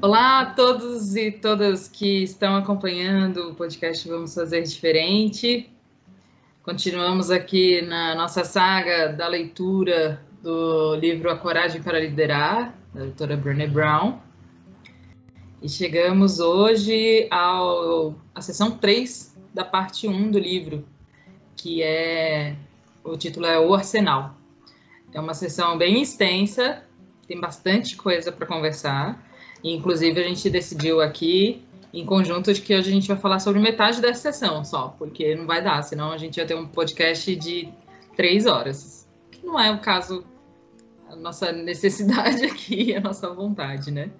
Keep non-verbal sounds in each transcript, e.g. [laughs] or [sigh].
Olá a todos e todas que estão acompanhando o podcast Vamos Fazer Diferente. Continuamos aqui na nossa saga da leitura do livro A Coragem para Liderar, da doutora Brené Brown. E chegamos hoje ao, à sessão 3 da parte 1 do livro, que é o título é O Arsenal. É uma sessão bem extensa, tem bastante coisa para conversar. Inclusive, a gente decidiu aqui em conjunto que hoje a gente vai falar sobre metade dessa sessão só, porque não vai dar, senão a gente ia ter um podcast de três horas. Que não é o caso, a nossa necessidade [laughs] aqui, a nossa vontade, né?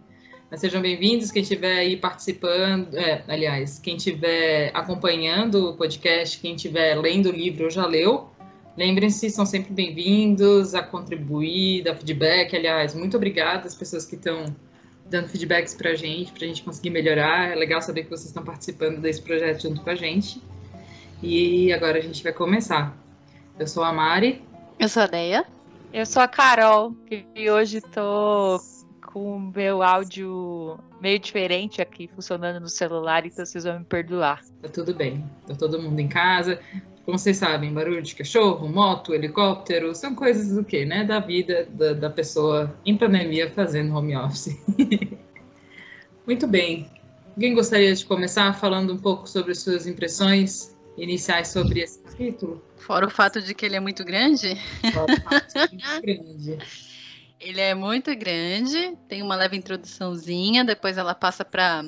Mas sejam bem-vindos, quem estiver aí participando, é, aliás, quem estiver acompanhando o podcast, quem estiver lendo o livro ou já leu, lembrem-se, são sempre bem-vindos a contribuir, dar feedback. Aliás, muito obrigada às pessoas que estão dando feedbacks para a gente, para a gente conseguir melhorar. É legal saber que vocês estão participando desse projeto junto com a gente. E agora a gente vai começar. Eu sou a Mari. Eu sou a Deia. Eu sou a Carol, e hoje estou com o meu áudio meio diferente aqui, funcionando no celular, então vocês vão me perdoar. Tá tudo bem. Tá todo mundo em casa. Como vocês sabem, barulho de cachorro, moto, helicóptero, são coisas do quê, né? Da vida da, da pessoa em pandemia fazendo home office. [laughs] Muito bem. Alguém gostaria de começar falando um pouco sobre suas impressões iniciais sobre esse capítulo? Fora o fato de que ele é muito grande. Fora o fato de que ele é muito grande. [laughs] Ele é muito grande, tem uma leve introduçãozinha, depois ela passa para.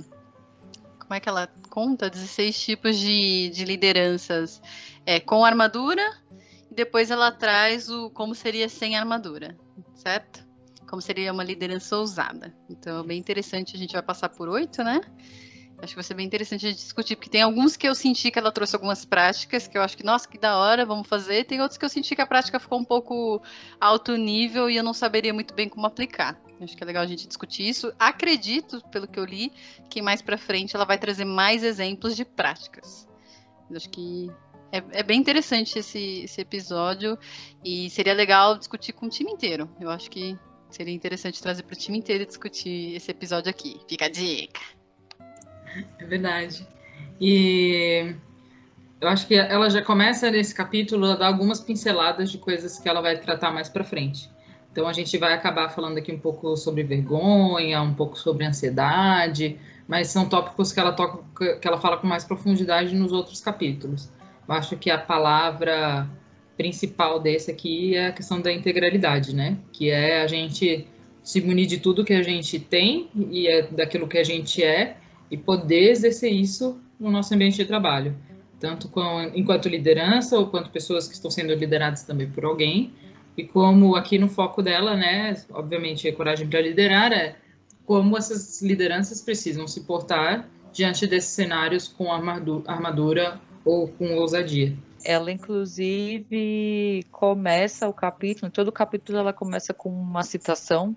Como é que ela conta? 16 tipos de, de lideranças é, com armadura, e depois ela traz o como seria sem armadura, certo? Como seria uma liderança ousada. Então é bem interessante, a gente vai passar por oito, né? Acho que vai ser bem interessante a gente discutir, porque tem alguns que eu senti que ela trouxe algumas práticas que eu acho que, nossa, que da hora, vamos fazer. Tem outros que eu senti que a prática ficou um pouco alto nível e eu não saberia muito bem como aplicar. Acho que é legal a gente discutir isso. Acredito, pelo que eu li, que mais para frente ela vai trazer mais exemplos de práticas. Acho que é, é, bem interessante esse, esse episódio e seria legal discutir com o time inteiro. Eu acho que seria interessante trazer para o time inteiro discutir esse episódio aqui. Fica a dica. É verdade. E eu acho que ela já começa nesse capítulo a dar algumas pinceladas de coisas que ela vai tratar mais para frente. Então a gente vai acabar falando aqui um pouco sobre vergonha, um pouco sobre ansiedade, mas são tópicos que ela toca, que ela fala com mais profundidade nos outros capítulos. Eu acho que a palavra principal desse aqui é a questão da integralidade, né? Que é a gente se munir de tudo que a gente tem e é daquilo que a gente é e poder exercer isso no nosso ambiente de trabalho, tanto com, enquanto liderança ou quanto pessoas que estão sendo lideradas também por alguém. E como aqui no foco dela, né, obviamente, a coragem para liderar é como essas lideranças precisam se portar diante desses cenários com armadura ou com ousadia. Ela, inclusive, começa o capítulo, todo capítulo ela começa com uma citação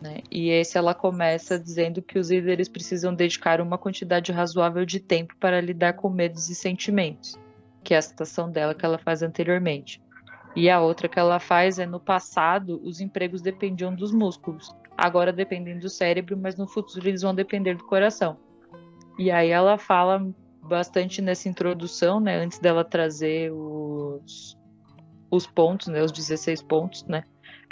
né? E esse ela começa dizendo que os líderes precisam dedicar uma quantidade razoável de tempo para lidar com medos e sentimentos, que é a citação dela que ela faz anteriormente. E a outra que ela faz é no passado os empregos dependiam dos músculos, agora dependem do cérebro, mas no futuro eles vão depender do coração. E aí ela fala bastante nessa introdução, né, antes dela trazer os, os pontos, né, os 16 pontos, né,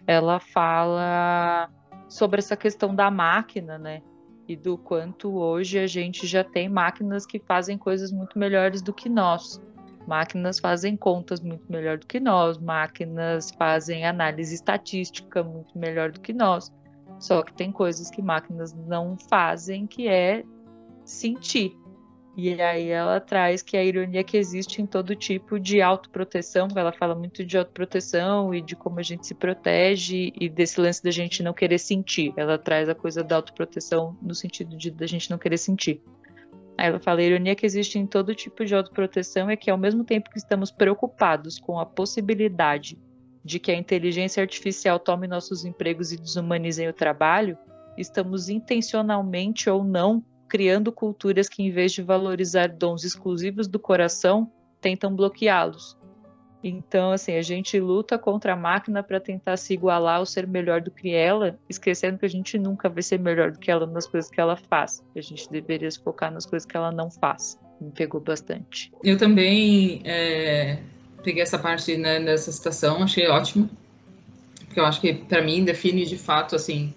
ela fala sobre essa questão da máquina, né? E do quanto hoje a gente já tem máquinas que fazem coisas muito melhores do que nós. Máquinas fazem contas muito melhor do que nós, máquinas fazem análise estatística muito melhor do que nós. Só que tem coisas que máquinas não fazem, que é sentir. E aí ela traz que a ironia que existe em todo tipo de autoproteção, ela fala muito de autoproteção e de como a gente se protege e desse lance da gente não querer sentir. Ela traz a coisa da autoproteção no sentido de da gente não querer sentir. Aí ela fala, a ironia que existe em todo tipo de autoproteção é que ao mesmo tempo que estamos preocupados com a possibilidade de que a inteligência artificial tome nossos empregos e desumanizem o trabalho, estamos intencionalmente ou não criando culturas que, em vez de valorizar dons exclusivos do coração, tentam bloqueá-los. Então, assim, a gente luta contra a máquina para tentar se igualar ou ser melhor do que ela, esquecendo que a gente nunca vai ser melhor do que ela nas coisas que ela faz. A gente deveria se focar nas coisas que ela não faz. Me pegou bastante. Eu também é, peguei essa parte né, citação, achei ótimo. Porque eu acho que, para mim, define de fato, assim,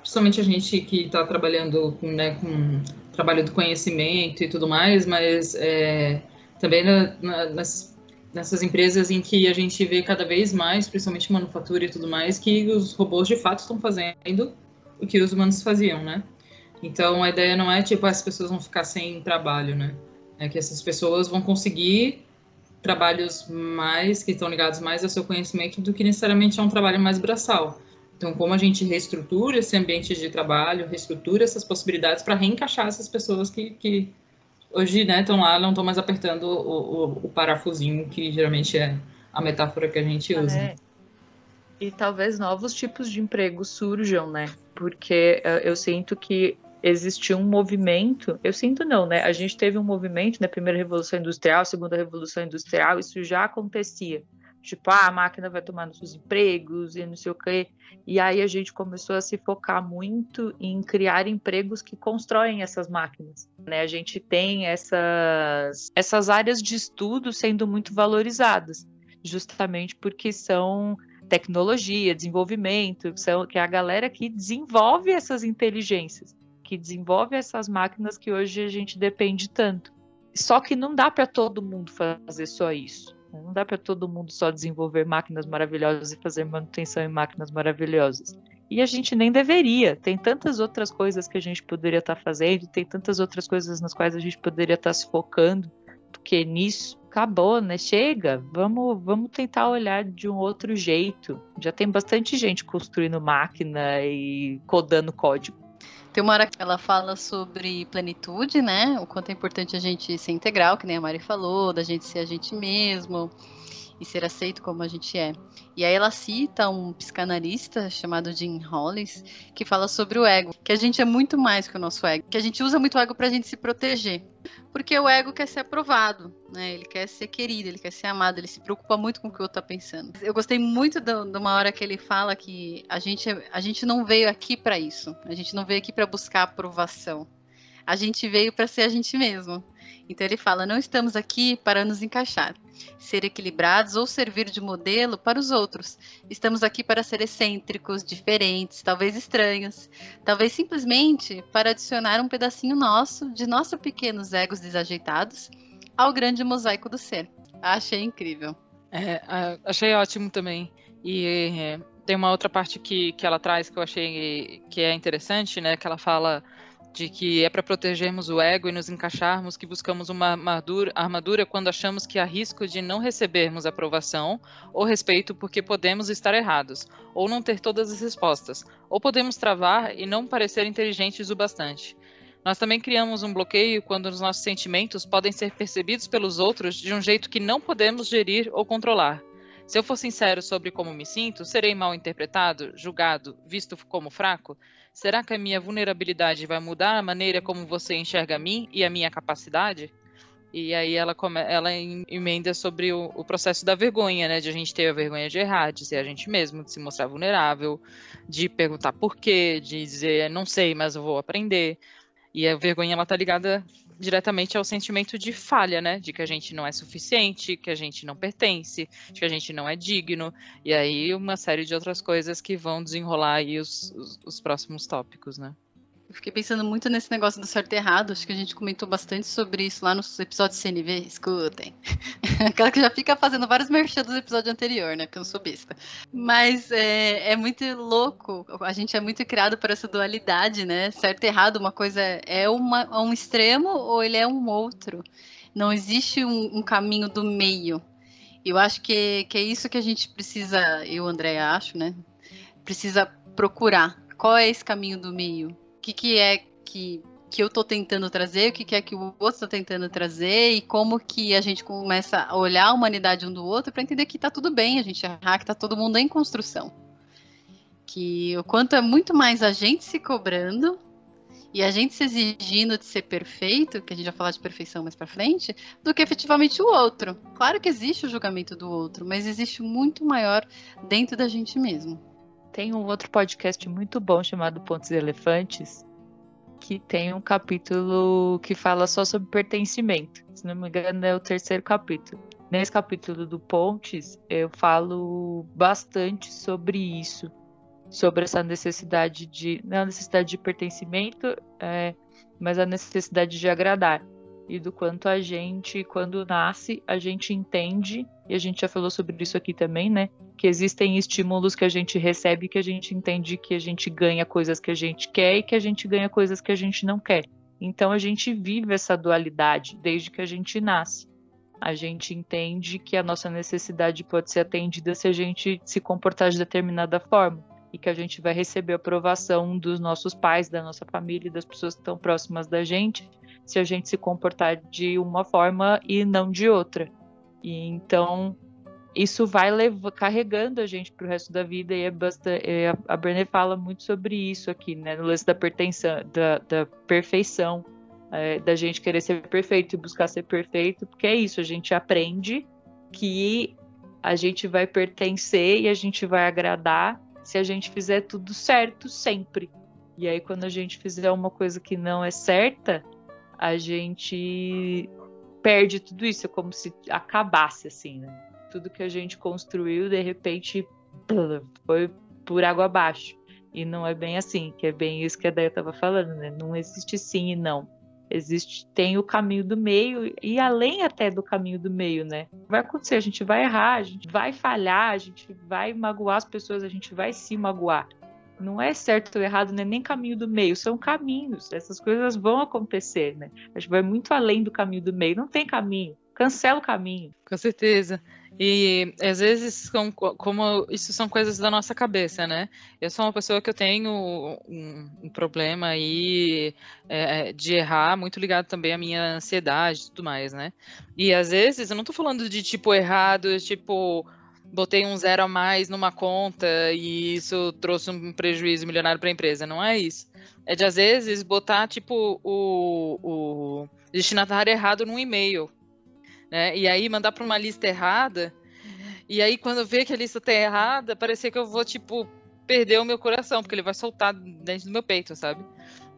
principalmente a gente que está trabalhando com, né, com trabalho do conhecimento e tudo mais, mas é, também na, na, nas nessas empresas em que a gente vê cada vez mais, principalmente manufatura e tudo mais, que os robôs de fato estão fazendo o que os humanos faziam, né? Então a ideia não é tipo as pessoas vão ficar sem trabalho, né? É que essas pessoas vão conseguir trabalhos mais que estão ligados mais ao seu conhecimento do que necessariamente a um trabalho mais braçal. Então, como a gente reestrutura esse ambiente de trabalho, reestrutura essas possibilidades para reencaixar essas pessoas que, que hoje, né, estão lá, não estão mais apertando o, o, o, parafusinho, que geralmente é a metáfora que a gente usa. É. E talvez novos tipos de empregos surjam, né? Porque uh, eu sinto que existiu um movimento, eu sinto não, né? A gente teve um movimento na né, primeira revolução industrial, segunda revolução industrial, isso já acontecia. Tipo, ah, a máquina vai tomar nossos empregos e não sei o quê. E aí a gente começou a se focar muito em criar empregos que constroem essas máquinas. Né? A gente tem essas, essas áreas de estudo sendo muito valorizadas, justamente porque são tecnologia, desenvolvimento, são, que é a galera que desenvolve essas inteligências, que desenvolve essas máquinas que hoje a gente depende tanto. Só que não dá para todo mundo fazer só isso. Não dá para todo mundo só desenvolver máquinas maravilhosas e fazer manutenção em máquinas maravilhosas. E a gente nem deveria. Tem tantas outras coisas que a gente poderia estar tá fazendo, tem tantas outras coisas nas quais a gente poderia estar tá se focando do que nisso. Acabou, né? Chega. Vamos, vamos tentar olhar de um outro jeito. Já tem bastante gente construindo máquina e codando código. Tem uma hora que ela fala sobre plenitude, né? O quanto é importante a gente ser integral, que nem a Mari falou, da gente ser a gente mesmo e ser aceito como a gente é. E aí ela cita um psicanalista chamado Jim Hollis que fala sobre o ego, que a gente é muito mais que o nosso ego, que a gente usa muito o ego para a gente se proteger, porque o ego quer ser aprovado, né? Ele quer ser querido, ele quer ser amado, ele se preocupa muito com o que o outro tá pensando. Eu gostei muito de uma hora que ele fala que a gente a gente não veio aqui para isso, a gente não veio aqui para buscar aprovação, a gente veio para ser a gente mesmo. Então ele fala: não estamos aqui para nos encaixar, ser equilibrados ou servir de modelo para os outros. Estamos aqui para ser excêntricos, diferentes, talvez estranhos, talvez simplesmente para adicionar um pedacinho nosso, de nossos pequenos egos desajeitados, ao grande mosaico do ser. Achei incrível. É, achei ótimo também. E é, tem uma outra parte que, que ela traz que eu achei que é interessante, né? Que ela fala de que é para protegermos o ego e nos encaixarmos que buscamos uma armadura, quando achamos que há risco de não recebermos aprovação ou respeito porque podemos estar errados, ou não ter todas as respostas, ou podemos travar e não parecer inteligentes o bastante. Nós também criamos um bloqueio quando os nossos sentimentos podem ser percebidos pelos outros de um jeito que não podemos gerir ou controlar. Se eu for sincero sobre como me sinto, serei mal interpretado, julgado, visto como fraco? Será que a minha vulnerabilidade vai mudar a maneira como você enxerga a mim e a minha capacidade? E aí ela, come, ela emenda sobre o, o, processo da vergonha, né? De a gente ter a vergonha de errar, de ser a gente mesmo, de se mostrar vulnerável, de perguntar por quê, de dizer não sei, mas eu vou aprender. E a vergonha ela tá ligada diretamente ao sentimento de falha, né? De que a gente não é suficiente, que a gente não pertence, de que a gente não é digno. E aí uma série de outras coisas que vão desenrolar aí os, os, os próximos tópicos, né? Eu fiquei pensando muito nesse negócio do certo e errado. Acho que a gente comentou bastante sobre isso lá nos episódios CNV. Escutem. [laughs] Aquela que já fica fazendo vários merchan do episódio anterior, né? Porque eu não sou besta. Mas é, é, muito louco. A gente é muito criado para essa dualidade, né? Certo e errado. Uma coisa é uma, um extremo ou ele é um outro. Não existe um, um caminho do meio. Eu acho que, que é isso que a gente precisa, eu, André, acho, né? Precisa procurar. Qual é esse caminho do meio? Que, que é que, que eu estou tentando trazer, o que, que é que o outro está tentando trazer e como que a gente começa a olhar a humanidade um do outro para entender que está tudo bem a gente errar, que está todo mundo em construção. Que o quanto é muito mais a gente se cobrando e a gente se exigindo de ser perfeito, que a gente vai falar de perfeição mais para frente, do que efetivamente o outro. Claro que existe o julgamento do outro, mas existe muito maior dentro da gente mesmo. Tem um outro podcast muito bom chamado Pontos Elefantes, que tem um capítulo que fala só sobre pertencimento. Se não me engano, é o terceiro capítulo. Nesse capítulo do Pontes, eu falo bastante sobre isso, sobre essa necessidade de. não a necessidade de pertencimento, é, mas a necessidade de agradar. E do quanto a gente, quando nasce, a gente entende, e a gente já falou sobre isso aqui também, né? Que existem estímulos que a gente recebe que a gente entende que a gente ganha coisas que a gente quer e que a gente ganha coisas que a gente não quer. Então a gente vive essa dualidade desde que a gente nasce a gente entende que a nossa necessidade pode ser atendida se a gente se comportar de determinada forma e que a gente vai receber aprovação dos nossos pais, da nossa família, das pessoas que estão próximas da gente, se a gente se comportar de uma forma e não de outra. E então isso vai levar, carregando a gente para o resto da vida e é bastante, é, a Brené fala muito sobre isso aqui, né, no lance da da, da perfeição é, da gente querer ser perfeito e buscar ser perfeito, porque é isso, a gente aprende que a gente vai pertencer e a gente vai agradar se a gente fizer tudo certo sempre. E aí, quando a gente fizer uma coisa que não é certa, a gente perde tudo isso, é como se acabasse assim, né? Tudo que a gente construiu, de repente, [clears throat] foi por água abaixo. E não é bem assim, que é bem isso que a Deia estava falando, né? Não existe sim e não existe tem o caminho do meio e além até do caminho do meio, né? Vai acontecer, a gente vai errar, a gente vai falhar, a gente vai magoar as pessoas, a gente vai se magoar. Não é certo ou errado, né? nem caminho do meio, são caminhos. Essas coisas vão acontecer, né? A gente vai muito além do caminho do meio, não tem caminho. Cancela o caminho. Com certeza. E às vezes, como, isso são coisas da nossa cabeça, né? Eu sou uma pessoa que eu tenho um, um problema aí é, de errar, muito ligado também à minha ansiedade e tudo mais, né? E às vezes, eu não tô falando de tipo errado, tipo, botei um zero a mais numa conta e isso trouxe um prejuízo milionário para a empresa. Não é isso. É de às vezes botar tipo o, o destinatário errado num e-mail né? E aí mandar para uma lista errada. E aí quando vê que a lista tá errada, parecer que eu vou tipo perder o meu coração, porque ele vai soltar dentro do meu peito, sabe?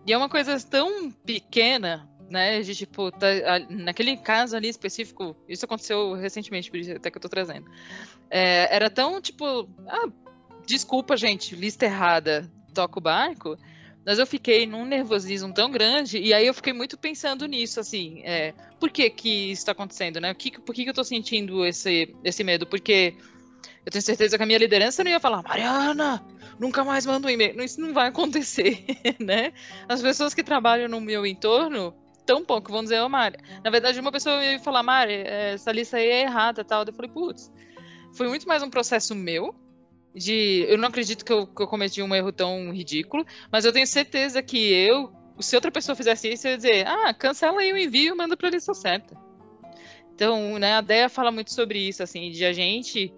E é uma coisa tão pequena, né? De tipo, tá, naquele caso ali específico, isso aconteceu recentemente, por isso até que eu tô trazendo. É, era tão tipo, ah, desculpa, gente, lista errada, toca o barco. Mas eu fiquei num nervosismo tão grande, e aí eu fiquei muito pensando nisso, assim, é, por que que isso está acontecendo, né? Que, por que, que eu estou sentindo esse, esse medo? Porque eu tenho certeza que a minha liderança não ia falar, Mariana, nunca mais manda um e-mail. Isso não vai acontecer, [laughs] né? As pessoas que trabalham no meu entorno, tão pouco vão dizer, ô oh, Mari. Na verdade, uma pessoa ia falar, Mari, essa lista aí é errada tal. Eu falei, putz, foi muito mais um processo meu, de. Eu não acredito que eu, que eu cometi um erro tão ridículo, mas eu tenho certeza que eu, se outra pessoa fizesse isso, eu ia dizer: ah, cancela aí o envio manda para a lista certa. Então, né, a Deia fala muito sobre isso, assim, de a gente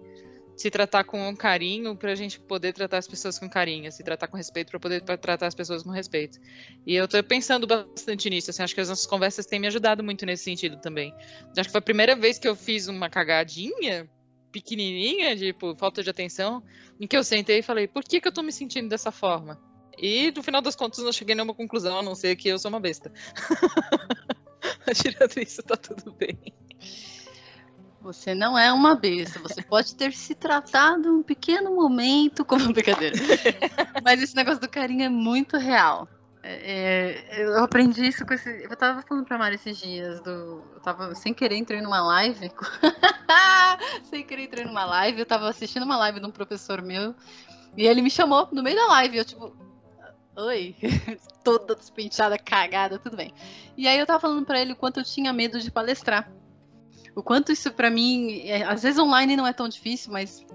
se tratar com carinho para a gente poder tratar as pessoas com carinho, se tratar com respeito para poder tratar as pessoas com respeito. E eu estou pensando bastante nisso, assim, acho que as nossas conversas têm me ajudado muito nesse sentido também. Acho que foi a primeira vez que eu fiz uma cagadinha pequenininha, tipo, falta de atenção, em que eu sentei e falei, por que, que eu tô me sentindo dessa forma? E no final das contas não cheguei a nenhuma conclusão, a não ser que eu sou uma besta. [laughs] Tirando isso, tá tudo bem. Você não é uma besta. Você pode ter se tratado um pequeno momento como brincadeira. [laughs] Mas esse negócio do carinho é muito real. É, é, eu aprendi isso com esse. Eu tava falando pra Mari esses dias. Do, eu tava sem querer entrei numa live. [laughs] sem querer entrei numa live. Eu tava assistindo uma live de um professor meu. E ele me chamou no meio da live. Eu, tipo, oi, [laughs] toda despenteada, cagada, tudo bem. E aí eu tava falando pra ele o quanto eu tinha medo de palestrar. O quanto isso pra mim, é, às vezes online não é tão difícil, mas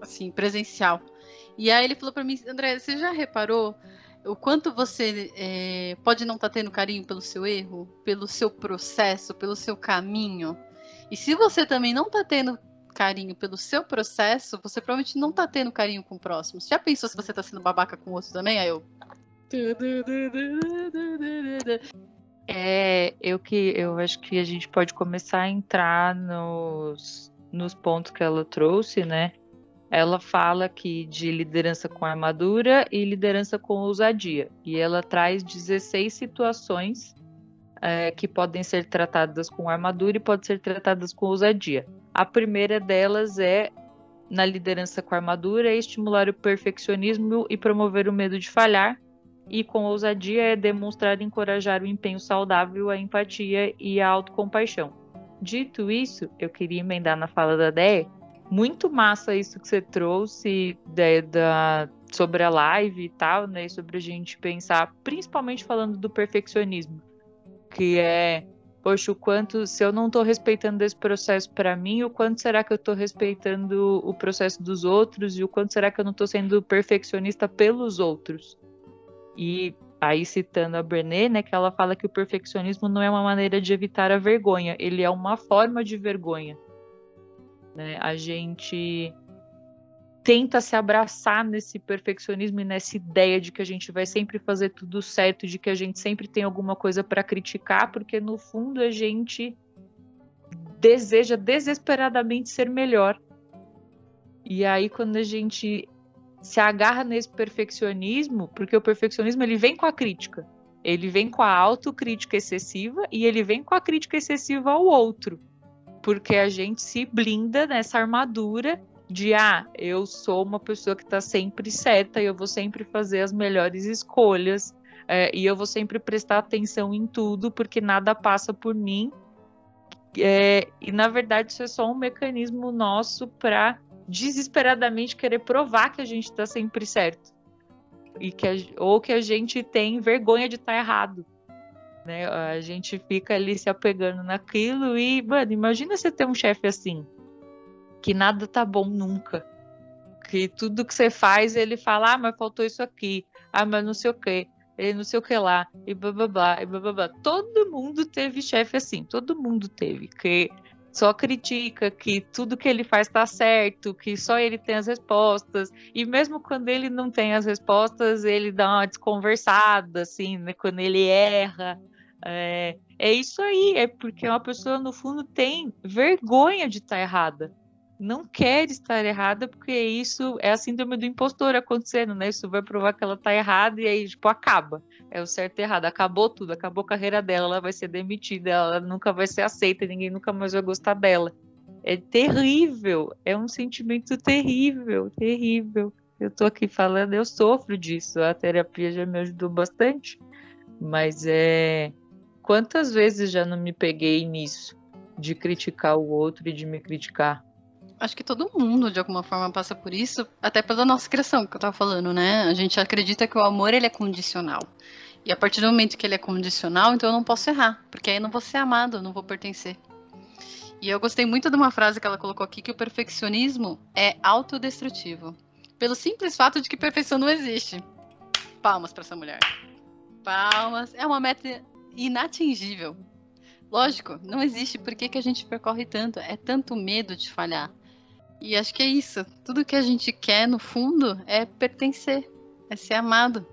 assim, presencial. E aí ele falou pra mim, André, você já reparou o quanto você é, pode não estar tá tendo carinho pelo seu erro, pelo seu processo, pelo seu caminho. E se você também não está tendo carinho pelo seu processo, você provavelmente não está tendo carinho com o próximo. Você já pensou se você está sendo babaca com o outro também? Aí eu. É, eu que eu acho que a gente pode começar a entrar nos, nos pontos que ela trouxe, né? Ela fala aqui de liderança com armadura e liderança com ousadia. E ela traz 16 situações é, que podem ser tratadas com armadura e podem ser tratadas com ousadia. A primeira delas é na liderança com armadura é estimular o perfeccionismo e promover o medo de falhar, e com ousadia é demonstrar e encorajar o empenho saudável, a empatia e a autocompaixão. Dito isso, eu queria emendar na fala da Déia, muito massa isso que você trouxe da, da, sobre a live e tal, né, sobre a gente pensar, principalmente falando do perfeccionismo, que é, poxa, o quanto, se eu não estou respeitando esse processo para mim, o quanto será que eu estou respeitando o processo dos outros e o quanto será que eu não estou sendo perfeccionista pelos outros? E aí citando a Brené, né, que ela fala que o perfeccionismo não é uma maneira de evitar a vergonha, ele é uma forma de vergonha. Né? A gente tenta se abraçar nesse perfeccionismo e nessa ideia de que a gente vai sempre fazer tudo certo, de que a gente sempre tem alguma coisa para criticar, porque no fundo a gente deseja desesperadamente ser melhor. E aí quando a gente se agarra nesse perfeccionismo, porque o perfeccionismo ele vem com a crítica. Ele vem com a autocrítica excessiva e ele vem com a crítica excessiva ao outro. Porque a gente se blinda nessa armadura de ah, eu sou uma pessoa que está sempre certa e eu vou sempre fazer as melhores escolhas é, e eu vou sempre prestar atenção em tudo porque nada passa por mim. É, e na verdade isso é só um mecanismo nosso para desesperadamente querer provar que a gente está sempre certo. E que a, ou que a gente tem vergonha de estar tá errado. Né? A gente fica ali se apegando naquilo e, mano, imagina você ter um chefe assim, que nada tá bom nunca. Que tudo que você faz, ele fala, ah, mas faltou isso aqui, ah, mas não sei o quê, ele não sei o que lá, e blá blá blá, e blá blá blá. Todo mundo teve chefe assim, todo mundo teve. Que só critica que tudo que ele faz está certo, que só ele tem as respostas, e mesmo quando ele não tem as respostas, ele dá uma desconversada, assim, né, quando ele erra. É, é isso aí, é porque uma pessoa, no fundo, tem vergonha de estar tá errada. Não quer estar errada, porque isso é a síndrome do impostor acontecendo, né? Isso vai provar que ela está errada e aí, tipo, acaba é o certo e errado. Acabou tudo, acabou a carreira dela, ela vai ser demitida, ela nunca vai ser aceita, ninguém nunca mais vai gostar dela. É terrível, é um sentimento terrível, terrível. Eu tô aqui falando, eu sofro disso, a terapia já me ajudou bastante, mas é. Quantas vezes já não me peguei nisso, de criticar o outro e de me criticar? Acho que todo mundo, de alguma forma, passa por isso, até pela nossa criação, que eu tava falando, né? A gente acredita que o amor, ele é condicional. E a partir do momento que ele é condicional, então eu não posso errar, porque aí eu não vou ser amado, eu não vou pertencer. E eu gostei muito de uma frase que ela colocou aqui, que o perfeccionismo é autodestrutivo. Pelo simples fato de que perfeição não existe. Palmas para essa mulher. Palmas. É uma meta inatingível. Lógico, não existe. Por que, que a gente percorre tanto? É tanto medo de falhar. E acho que é isso. Tudo que a gente quer, no fundo, é pertencer, é ser amado.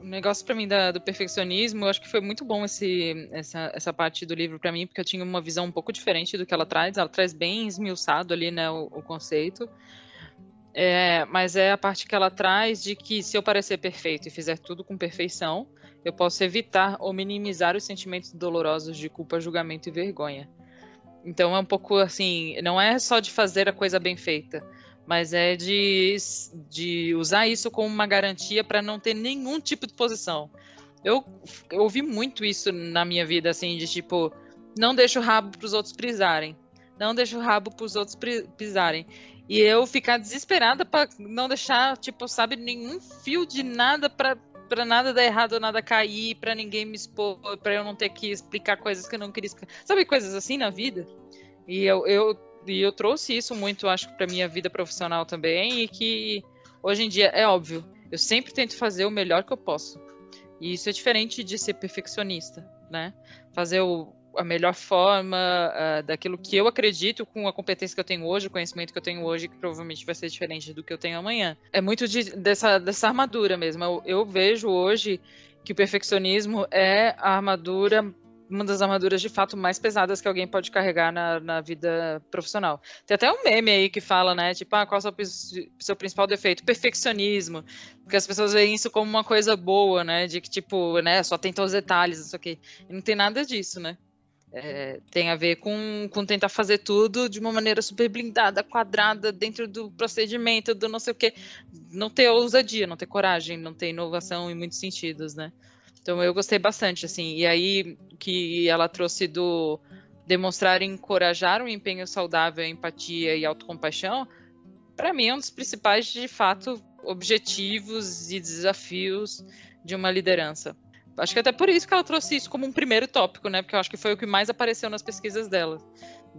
O negócio para mim da, do perfeccionismo, eu acho que foi muito bom esse, essa, essa parte do livro para mim, porque eu tinha uma visão um pouco diferente do que ela traz. Ela traz bem esmiuçado ali, né, o, o conceito. É, mas é a parte que ela traz de que se eu parecer perfeito e fizer tudo com perfeição, eu posso evitar ou minimizar os sentimentos dolorosos de culpa, julgamento e vergonha. Então é um pouco assim, não é só de fazer a coisa bem feita, mas é de, de usar isso como uma garantia para não ter nenhum tipo de posição. Eu, eu, ouvi muito isso na minha vida, assim, de tipo, não deixa o rabo para os outros pisarem. Não deixa o rabo para os outros pisarem. E eu ficar desesperada para não deixar, tipo, sabe, nenhum fio de nada para para nada dar errado ou nada cair, para ninguém me expor, para eu não ter que explicar coisas que eu não queria explicar. Sabe coisas assim na vida? E eu, eu, e eu trouxe isso muito, acho, para minha vida profissional também, e que hoje em dia é óbvio, eu sempre tento fazer o melhor que eu posso. E isso é diferente de ser perfeccionista, né? Fazer o, a melhor forma uh, daquilo que eu acredito com a competência que eu tenho hoje, o conhecimento que eu tenho hoje, que provavelmente vai ser diferente do que eu tenho amanhã. É muito de, dessa, dessa armadura mesmo. Eu, eu vejo hoje que o perfeccionismo é a armadura uma das armaduras de fato mais pesadas que alguém pode carregar na, na vida profissional. Tem até um meme aí que fala, né? Tipo, ah, qual é o seu, seu principal defeito? Perfeccionismo. Porque as pessoas veem isso como uma coisa boa, né? De que, tipo, né, só tenta os detalhes, isso aqui. E não tem nada disso, né? É, tem a ver com, com tentar fazer tudo de uma maneira super blindada, quadrada, dentro do procedimento, do não sei o quê. Não ter ousadia, não ter coragem, não ter inovação em muitos sentidos, né? Então eu gostei bastante, assim. E aí que ela trouxe do demonstrar e encorajar um empenho saudável, empatia e autocompaixão, para mim é um dos principais, de fato, objetivos e desafios de uma liderança. Acho que até por isso que ela trouxe isso como um primeiro tópico, né? Porque eu acho que foi o que mais apareceu nas pesquisas dela.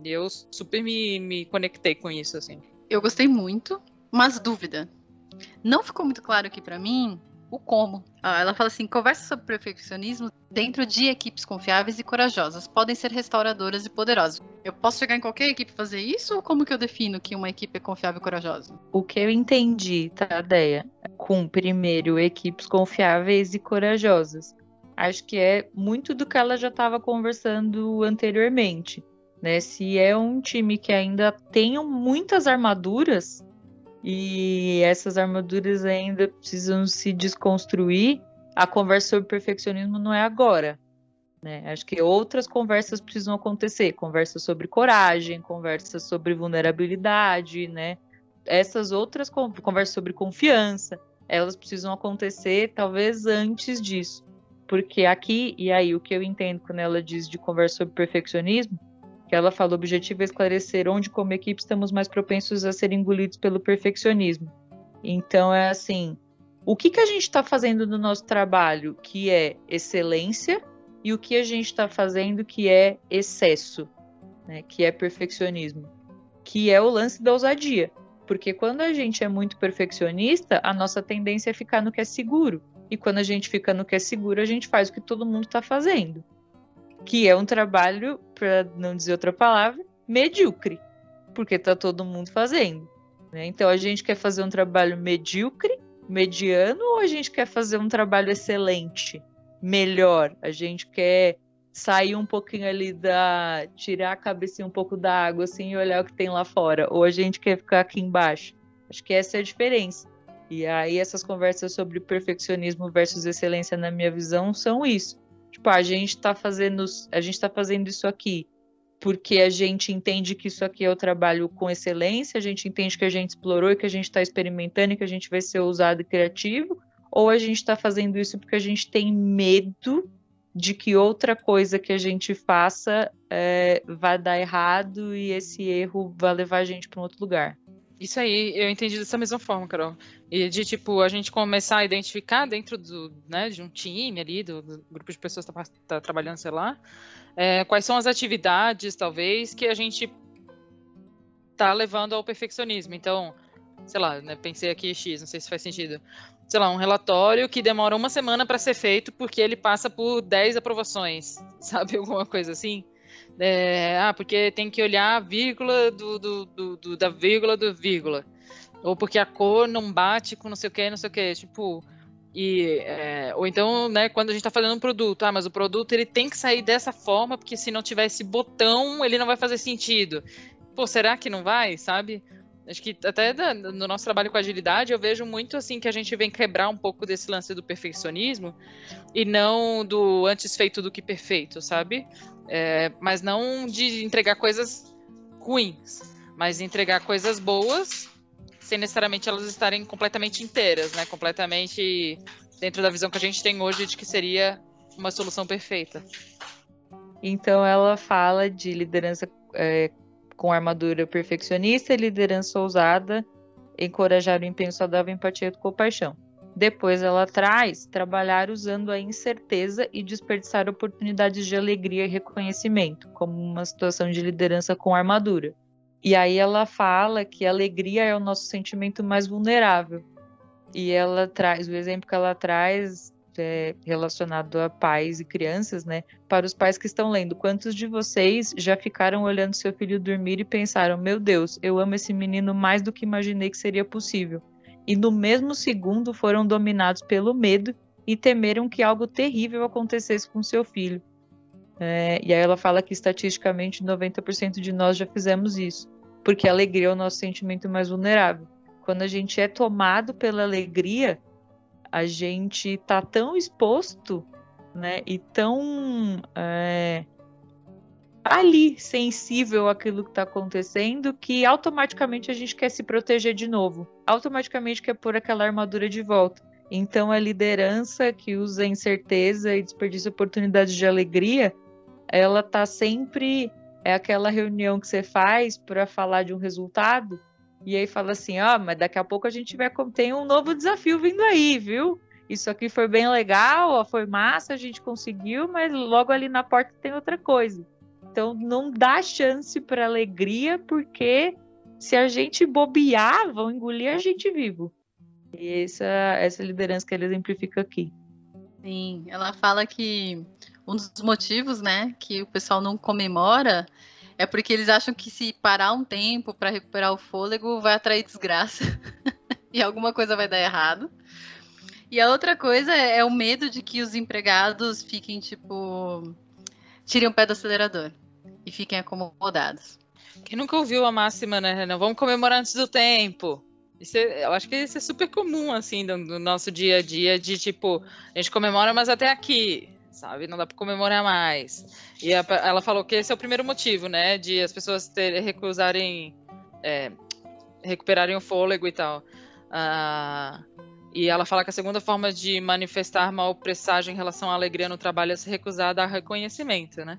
E eu super me, me conectei com isso, assim. Eu gostei muito, mas dúvida. Não ficou muito claro aqui para mim o como. Ah, ela fala assim: conversa sobre perfeccionismo dentro de equipes confiáveis e corajosas. Podem ser restauradoras e poderosas. Eu posso chegar em qualquer equipe e fazer isso? Ou como que eu defino que uma equipe é confiável e corajosa? O que eu entendi, tá, Deia? Com primeiro equipes confiáveis e corajosas. Acho que é muito do que ela já estava conversando anteriormente. Né? Se é um time que ainda tem muitas armaduras, e essas armaduras ainda precisam se desconstruir. A conversa sobre perfeccionismo não é agora. Né? Acho que outras conversas precisam acontecer, conversas sobre coragem, conversas sobre vulnerabilidade, né? Essas outras conversas sobre confiança, elas precisam acontecer talvez antes disso, porque aqui e aí o que eu entendo quando ela diz de conversa sobre perfeccionismo que ela fala: o objetivo é esclarecer onde, como equipe, estamos mais propensos a ser engolidos pelo perfeccionismo. Então, é assim: o que, que a gente está fazendo no nosso trabalho que é excelência e o que a gente está fazendo que é excesso, né, que é perfeccionismo, que é o lance da ousadia. Porque quando a gente é muito perfeccionista, a nossa tendência é ficar no que é seguro. E quando a gente fica no que é seguro, a gente faz o que todo mundo está fazendo que é um trabalho, para não dizer outra palavra, medíocre, porque está todo mundo fazendo. Né? Então a gente quer fazer um trabalho medíocre, mediano, ou a gente quer fazer um trabalho excelente, melhor? A gente quer sair um pouquinho ali da. tirar a cabecinha um pouco da água assim e olhar o que tem lá fora, ou a gente quer ficar aqui embaixo? Acho que essa é a diferença. E aí essas conversas sobre perfeccionismo versus excelência, na minha visão, são isso Tipo, a gente está fazendo, a gente tá fazendo isso aqui porque a gente entende que isso aqui é o trabalho com excelência, a gente entende que a gente explorou e que a gente está experimentando e que a gente vai ser ousado e criativo, ou a gente está fazendo isso porque a gente tem medo de que outra coisa que a gente faça é, dar errado e esse erro vai levar a gente para um outro lugar. Isso aí, eu entendi dessa mesma forma, Carol. E de, tipo, a gente começar a identificar dentro do, né, de um time ali, do, do grupo de pessoas que tá, tá trabalhando, sei lá, é, quais são as atividades, talvez, que a gente tá levando ao perfeccionismo. Então, sei lá, né, pensei aqui X, não sei se faz sentido. Sei lá, um relatório que demora uma semana para ser feito porque ele passa por 10 aprovações, [laughs] sabe? Alguma coisa assim. É, ah, porque tem que olhar a vírgula do, do, do, do, da vírgula do vírgula. Ou porque a cor não bate com não sei o que, não sei o que. Tipo. E, é, ou então, né, quando a gente está fazendo um produto, ah, mas o produto ele tem que sair dessa forma, porque se não tiver esse botão, ele não vai fazer sentido. Pô, será que não vai, sabe? Acho que até no nosso trabalho com agilidade eu vejo muito assim que a gente vem quebrar um pouco desse lance do perfeccionismo e não do antes feito do que perfeito, sabe? É, mas não de entregar coisas ruins, mas entregar coisas boas sem necessariamente elas estarem completamente inteiras, né? Completamente dentro da visão que a gente tem hoje de que seria uma solução perfeita. Então ela fala de liderança é, com armadura perfeccionista, liderança ousada, encorajar o empenho saudável, empatia e compaixão. Depois ela traz trabalhar usando a incerteza e desperdiçar oportunidades de alegria e reconhecimento, como uma situação de liderança com armadura. E aí ela fala que a alegria é o nosso sentimento mais vulnerável. E ela traz, o exemplo que ela traz, relacionado a pais e crianças, né? Para os pais que estão lendo, quantos de vocês já ficaram olhando seu filho dormir e pensaram: meu Deus, eu amo esse menino mais do que imaginei que seria possível? E no mesmo segundo foram dominados pelo medo e temeram que algo terrível acontecesse com seu filho. É, e aí ela fala que estatisticamente 90% de nós já fizemos isso, porque a alegria é o nosso sentimento mais vulnerável. Quando a gente é tomado pela alegria, a gente tá tão exposto, né, e tão é, ali sensível àquilo que está acontecendo que automaticamente a gente quer se proteger de novo, automaticamente quer pôr aquela armadura de volta. Então a liderança que usa incerteza e desperdiça oportunidades de alegria, ela tá sempre é aquela reunião que você faz para falar de um resultado e aí fala assim, ó, oh, mas daqui a pouco a gente vai tem um novo desafio vindo aí, viu? Isso aqui foi bem legal, ó, foi massa, a gente conseguiu, mas logo ali na porta tem outra coisa. Então não dá chance para alegria, porque se a gente bobear, vão engolir a gente vivo. E essa essa liderança que ele exemplifica aqui. Sim, ela fala que um dos motivos, né, que o pessoal não comemora é porque eles acham que se parar um tempo para recuperar o fôlego vai atrair desgraça [laughs] e alguma coisa vai dar errado. E a outra coisa é, é, o medo de que os empregados fiquem tipo tirem o pé do acelerador e fiquem acomodados. Quem nunca ouviu a máxima, né, Renan? Vamos comemorar antes do tempo. Isso é, eu acho que isso é super comum, assim, no, no nosso dia a dia, de tipo, a gente comemora, mas até aqui sabe? Não dá para comemorar mais. E a, ela falou que esse é o primeiro motivo, né? De as pessoas ter, recusarem, é, recuperarem o fôlego e tal. Ah, e ela fala que a segunda forma de manifestar mal presságio em relação à alegria no trabalho é se recusar a dar reconhecimento, né?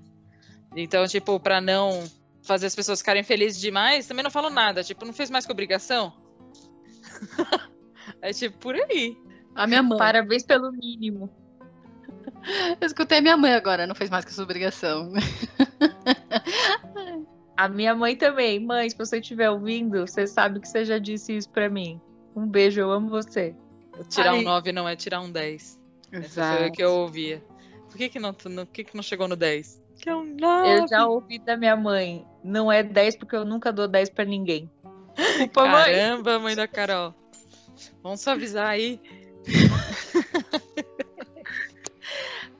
Então, tipo, para não fazer as pessoas ficarem felizes demais, também não falo nada. Tipo, não fez mais que obrigação? [laughs] é tipo, por aí. A minha mãe. Parabéns pelo mínimo. Eu escutei a minha mãe agora, não fez mais que sua obrigação. A minha mãe também. Mãe, se você estiver ouvindo, você sabe que você já disse isso para mim. Um beijo, eu amo você. Tirar Ai. um 9 não é tirar um 10. Exato. Essa foi o que eu ouvia. Por que, que, não, por que, que não chegou no 10? Que é um 9. Eu já ouvi da minha mãe. Não é 10 porque eu nunca dou 10 para ninguém. Desculpa, Caramba, mãe. mãe da Carol. Vamos avisar aí. [laughs]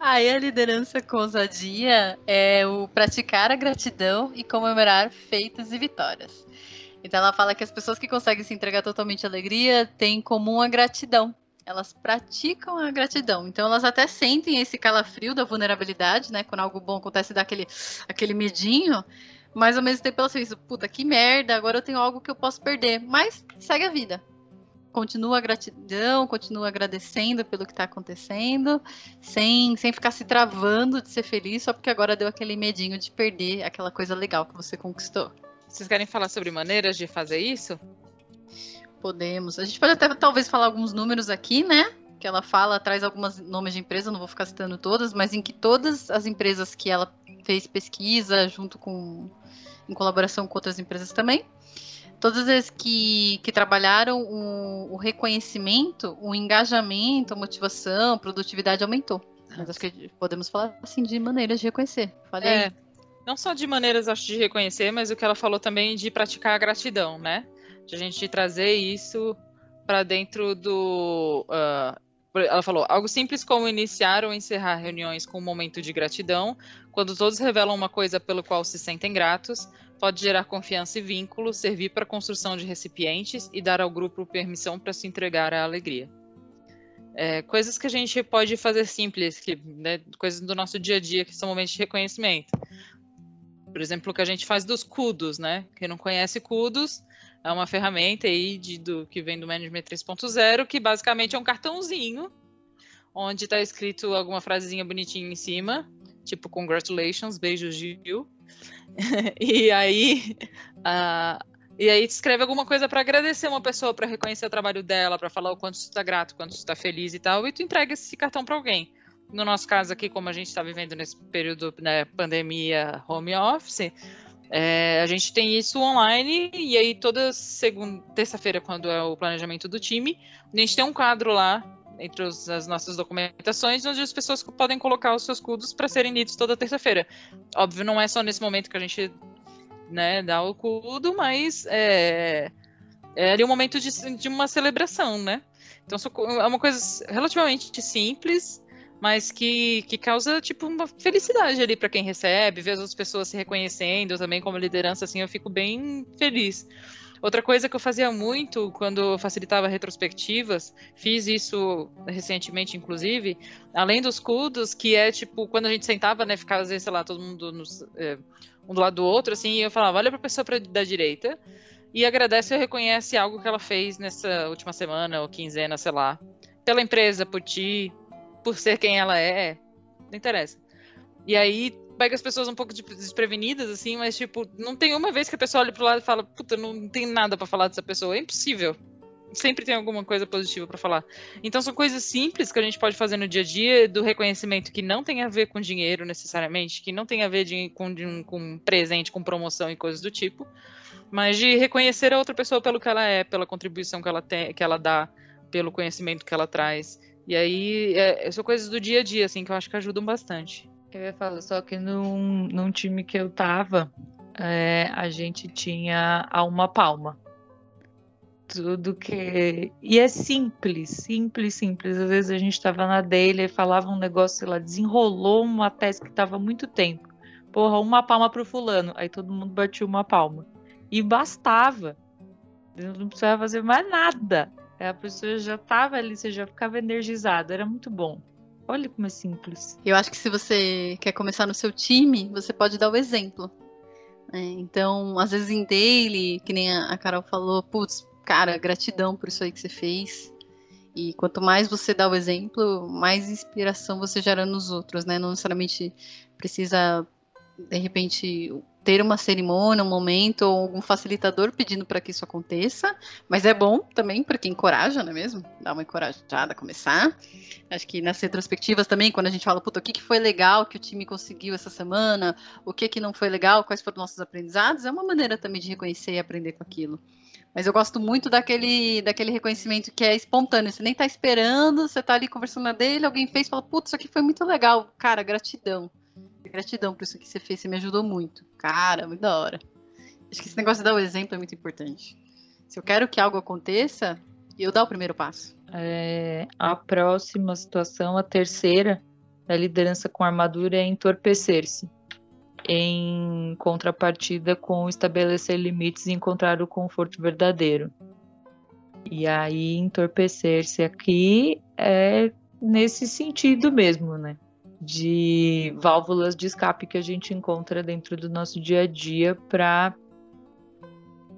Aí a liderança com ousadia é o praticar a gratidão e comemorar feitos e vitórias. Então ela fala que as pessoas que conseguem se entregar totalmente à alegria têm em comum a gratidão. Elas praticam a gratidão. Então elas até sentem esse calafrio da vulnerabilidade, né? Quando algo bom acontece, dá aquele, aquele medinho. Mas ao mesmo tempo elas pensam, puta, que merda, agora eu tenho algo que eu posso perder. Mas segue a vida continua a gratidão, continua agradecendo pelo que está acontecendo, sem, sem ficar se travando de ser feliz só porque agora deu aquele medinho de perder aquela coisa legal que você conquistou. Vocês querem falar sobre maneiras de fazer isso? Podemos. A gente pode até talvez falar alguns números aqui, né? Que ela fala, traz alguns nomes de empresa, não vou ficar citando todas, mas em que todas as empresas que ela fez pesquisa junto com em colaboração com outras empresas também, todas as que, que trabalharam o, o, reconhecimento, o engajamento, a motivação, a produtividade aumentou. Mas acho que podemos falar assim de maneiras de reconhecer. Falei. É, não só de maneiras acho de reconhecer, mas o que ela falou também de praticar a gratidão, né? De a gente trazer isso para dentro do. Uh, ela falou algo simples como iniciar ou encerrar reuniões com um momento de gratidão, quando todos revelam uma coisa pelo qual se sentem gratos, pode gerar confiança e vínculo, servir para a construção de recipientes e dar ao grupo permissão para se entregar à alegria. É, coisas que a gente pode fazer simples, que, né, coisas do nosso dia a dia que são momentos de reconhecimento. Por exemplo, o que a gente faz dos CUDOS, né? Quem não conhece CUDOS é uma ferramenta aí de, do, que vem do Management 3.0, que basicamente é um cartãozinho onde está escrito alguma frasezinha bonitinha em cima, tipo congratulations, beijos Gil. [laughs] e aí uh, e aí escreve alguma coisa para agradecer uma pessoa, para reconhecer o trabalho dela, para falar o quanto você está grato, quanto você está feliz e tal, e tu entrega esse cartão para alguém. No nosso caso aqui, como a gente está vivendo nesse período né, pandemia home office, é, a gente tem isso online e aí toda segunda, terça-feira, quando é o planejamento do time, a gente tem um quadro lá entre os, as nossas documentações, onde as pessoas podem colocar os seus CUDs para serem lidos toda terça-feira. Óbvio, não é só nesse momento que a gente né, dá o CUDO, mas é, é ali um momento de, de uma celebração, né? Então é uma coisa relativamente simples, mas que, que causa tipo uma felicidade ali para quem recebe, ver as pessoas se reconhecendo também como liderança, assim, eu fico bem feliz. Outra coisa que eu fazia muito quando facilitava retrospectivas, fiz isso recentemente, inclusive, além dos CUDOS, que é tipo, quando a gente sentava, né, ficava, às vezes, sei lá, todo mundo nos, é, um do lado do outro, assim, e eu falava, olha para a pessoa pra, da direita e agradece ou reconhece algo que ela fez nessa última semana ou quinzena, sei lá, pela empresa, por ti, por ser quem ela é, não interessa. E aí pega as pessoas um pouco desprevenidas, assim, mas, tipo, não tem uma vez que a pessoa olha pro lado e fala, puta, não tem nada para falar dessa pessoa. É impossível. Sempre tem alguma coisa positiva para falar. Então são coisas simples que a gente pode fazer no dia a dia, do reconhecimento que não tem a ver com dinheiro necessariamente, que não tem a ver de, com, de, com presente, com promoção e coisas do tipo, mas de reconhecer a outra pessoa pelo que ela é, pela contribuição que ela tem, que ela dá, pelo conhecimento que ela traz. E aí, é, são coisas do dia a dia, assim, que eu acho que ajudam bastante. Eu ia falar, só que num, num time que eu tava, é, a gente tinha a uma palma. Tudo que. E é simples, simples, simples. Às vezes a gente tava na dele e falava um negócio, sei lá, desenrolou uma tese que tava muito tempo. Porra, uma palma pro fulano. Aí todo mundo batia uma palma. E bastava. Não precisava fazer mais nada. A pessoa já tava ali, você já ficava energizado. Era muito bom. Olha como é simples. Eu acho que se você quer começar no seu time, você pode dar o exemplo. É, então, às vezes em daily, que nem a Carol falou, putz, cara, gratidão por isso aí que você fez. E quanto mais você dá o exemplo, mais inspiração você gera nos outros, né? Não necessariamente precisa, de repente, ter uma cerimônia, um momento ou algum facilitador pedindo para que isso aconteça, mas é bom também porque encoraja, não é mesmo? Dá uma encorajada a começar. Acho que nas retrospectivas também, quando a gente fala, puta, o que, que foi legal que o time conseguiu essa semana, o que, que não foi legal, quais foram nossos aprendizados, é uma maneira também de reconhecer e aprender com aquilo. Mas eu gosto muito daquele, daquele reconhecimento que é espontâneo. Você nem tá esperando, você tá ali conversando na dele, alguém fez e fala, putz, isso aqui foi muito legal. Cara, gratidão. Gratidão por isso que você fez, você me ajudou muito. Cara, muito da hora. Acho que esse negócio de dar o exemplo é muito importante. Se eu quero que algo aconteça, eu dar o primeiro passo. É, a próxima situação, a terceira, da liderança com armadura é entorpecer-se. Em contrapartida com estabelecer limites e encontrar o conforto verdadeiro. E aí, entorpecer-se aqui é nesse sentido mesmo, né? De válvulas de escape que a gente encontra dentro do nosso dia a dia para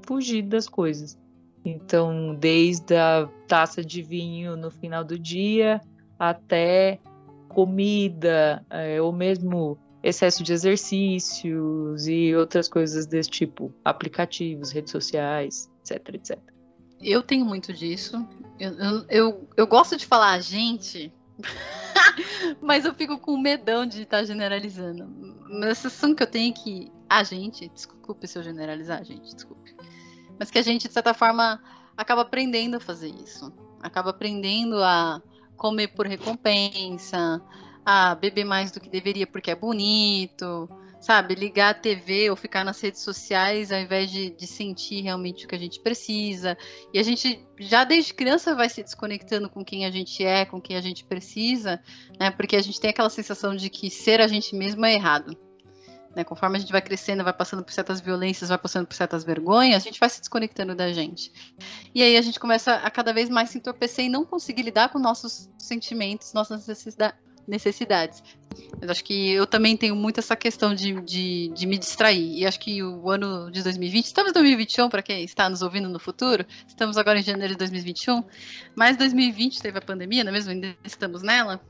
fugir das coisas. Então, desde a taça de vinho no final do dia até comida, é, ou mesmo excesso de exercícios e outras coisas desse tipo, aplicativos, redes sociais, etc, etc. Eu tenho muito disso. Eu, eu, eu, gosto de falar a gente, [laughs] Mas eu fico com medão de estar tá generalizando. A sensação que eu tenho é que a gente, desculpe se eu generalizar, gente, desculpe. Mas que a gente, de certa forma, acaba aprendendo a fazer isso. Acaba aprendendo a comer por recompensa, a beber mais do que deveria porque é bonito, sabe, ligar a TV ou ficar nas redes sociais ao invés de, de, sentir realmente o que a gente precisa. E a gente já desde criança vai se desconectando com quem a gente é, com quem a gente precisa, né? Porque a gente tem aquela sensação de que ser a gente mesmo é errado. Né? Conforme a gente vai crescendo, vai passando por certas violências, vai passando por certas vergonhas, a gente vai se desconectando da gente. E aí a gente começa a cada vez mais se entorpecer e não conseguir lidar com nossos sentimentos, nossas necessidades necessidades. Mas acho que eu também tenho muito essa questão de, de, de, me distrair. E acho que o ano de 2020, estamos em 2021, para quem está nos ouvindo no futuro, estamos agora em janeiro de 2021, mas 2020 teve a pandemia, não é mesmo? Ainda estamos nela.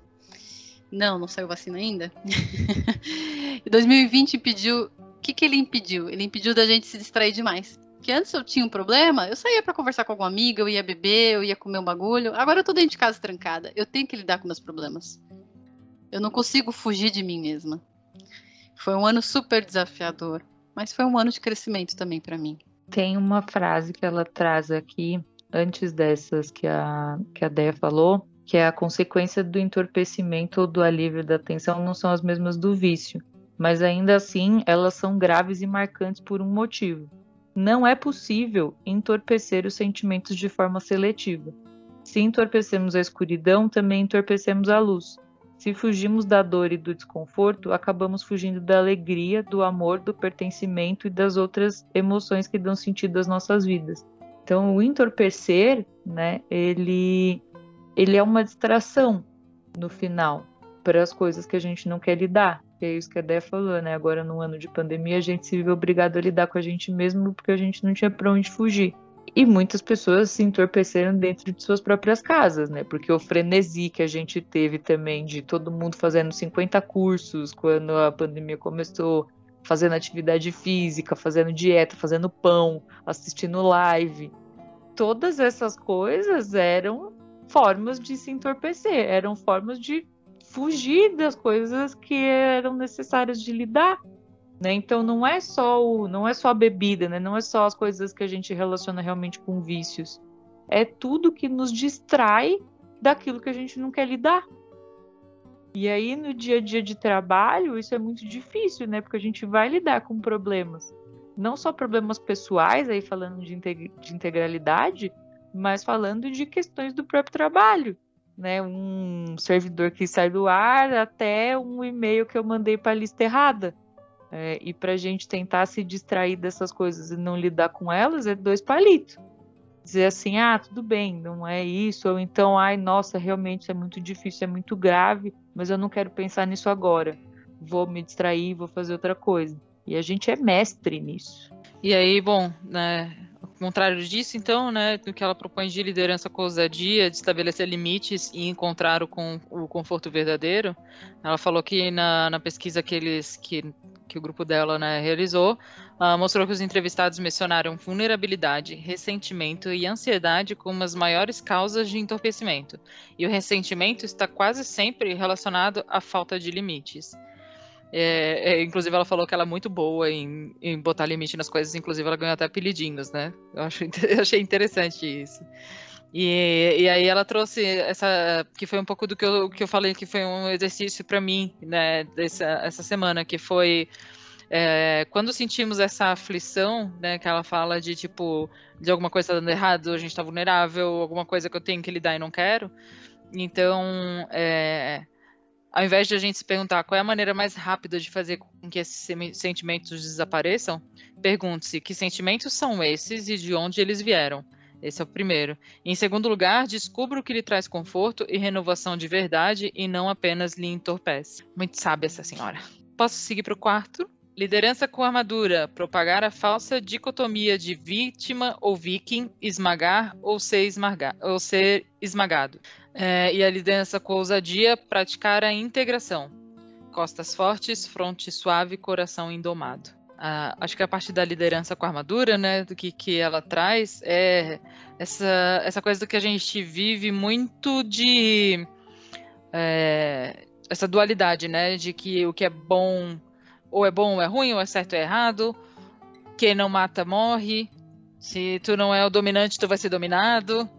Não, não saiu vacina ainda. [laughs] e 2020 impediu. O que, que ele impediu? Ele impediu da gente se distrair demais. Porque antes eu tinha um problema, eu saía para conversar com alguma amiga, eu ia beber, eu ia comer um bagulho. Agora eu tô dentro de casa trancada. Eu tenho que lidar com meus problemas. Eu não consigo fugir de mim mesma. Foi um ano super desafiador, mas foi um ano de crescimento também para mim. Tem uma frase que ela traz aqui, antes dessas que a, que a Deia falou, que é a consequência do entorpecimento ou do alívio da tensão não são as mesmas do vício, mas ainda assim elas são graves e marcantes por um motivo. Não é possível entorpecer os sentimentos de forma seletiva. Se entorpecemos a escuridão, também entorpecemos a luz. Se fugimos da dor e do desconforto, acabamos fugindo da alegria, do amor, do pertencimento e das outras emoções que dão sentido às nossas vidas. Então, o entorpecer, né, ele, ele é uma distração no final para as coisas que a gente não quer lidar. Que é isso que a Dé falou, né? Agora, num ano de pandemia, a gente se viu obrigado a lidar com a gente mesmo porque a gente não tinha para onde fugir. E muitas pessoas se entorpeceram dentro de suas próprias casas, né? Porque o frenesi que a gente teve também de todo mundo fazendo 50 cursos quando a pandemia começou, fazendo atividade física, fazendo dieta, fazendo pão, assistindo live. Todas essas coisas eram formas de se entorpecer, eram formas de fugir das coisas que eram necessárias de lidar. Né? Então não é só o, não é só a bebida, né? Não é só as coisas que a gente relaciona realmente com vícios. É tudo que nos distrai daquilo que a gente não quer lidar. E aí no dia a dia de trabalho isso é muito difícil, né? Porque a gente vai lidar com problemas, não só problemas pessoais, aí falando de, de integralidade, mas falando de questões do próprio trabalho, né? Um servidor que sai do ar até um e-mail que eu mandei para a lista errada. É, e para a gente tentar se distrair dessas coisas e não lidar com elas é dois palitos. Dizer assim, ah, tudo bem, não é isso, ou então, ai, nossa, realmente é muito difícil, é muito grave, mas eu não quero pensar nisso agora. Vou me distrair, vou fazer outra coisa. E a gente é mestre nisso. E aí, bom, né, contrário disso, então, né, do que ela propõe de liderança com ousadia, de estabelecer limites e encontrar o, com, o conforto verdadeiro, ela falou que na, na pesquisa que, eles, que, que o grupo dela né, realizou, uh, mostrou que os entrevistados mencionaram vulnerabilidade, ressentimento e ansiedade como as maiores causas de entorpecimento. E o ressentimento está quase sempre relacionado à falta de limites. É, é, inclusive, ela falou que ela é muito boa em, em, botar limite nas coisas, inclusive ela ganhou até apelidinhos, né? Eu, acho, [laughs] eu achei interessante isso. E, e, aí ela trouxe essa, que foi um pouco do que eu, que eu falei, que foi um exercício para mim, né, dessa, essa semana, que foi é, quando sentimos essa aflição, né, que ela fala de tipo, de alguma coisa tá dando errado, a gente tá vulnerável, alguma coisa que eu tenho que lidar e não quero. Então, é, ao invés de a gente se perguntar qual é a maneira mais rápida de fazer com que esses sentimentos desapareçam, pergunte-se que sentimentos são esses e de onde eles vieram. Esse é o primeiro. Em segundo lugar, descubra o que lhe traz conforto e renovação de verdade e não apenas lhe entorpece. Muito sábia essa senhora. Posso seguir para o quarto? Liderança com armadura, propagar a falsa dicotomia de vítima ou viking, esmagar ou ser, ou ser esmagado. É, e a liderança com ousadia, praticar a integração. Costas fortes, fronte suave, coração indomado. Ah, acho que a parte da liderança com armadura, né, do que, que ela traz, é essa, essa coisa que a gente vive muito de. É, essa dualidade, né, de que o que é bom ou é bom ou é ruim, ou é certo ou é errado. Quem não mata morre. Se tu não é o dominante, tu vai ser dominado.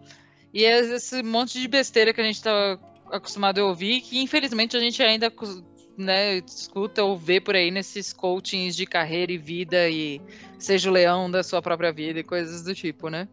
E é esse monte de besteira que a gente está acostumado a ouvir, que infelizmente a gente ainda né, escuta ou vê por aí nesses coachings de carreira e vida e seja o leão da sua própria vida e coisas do tipo, né?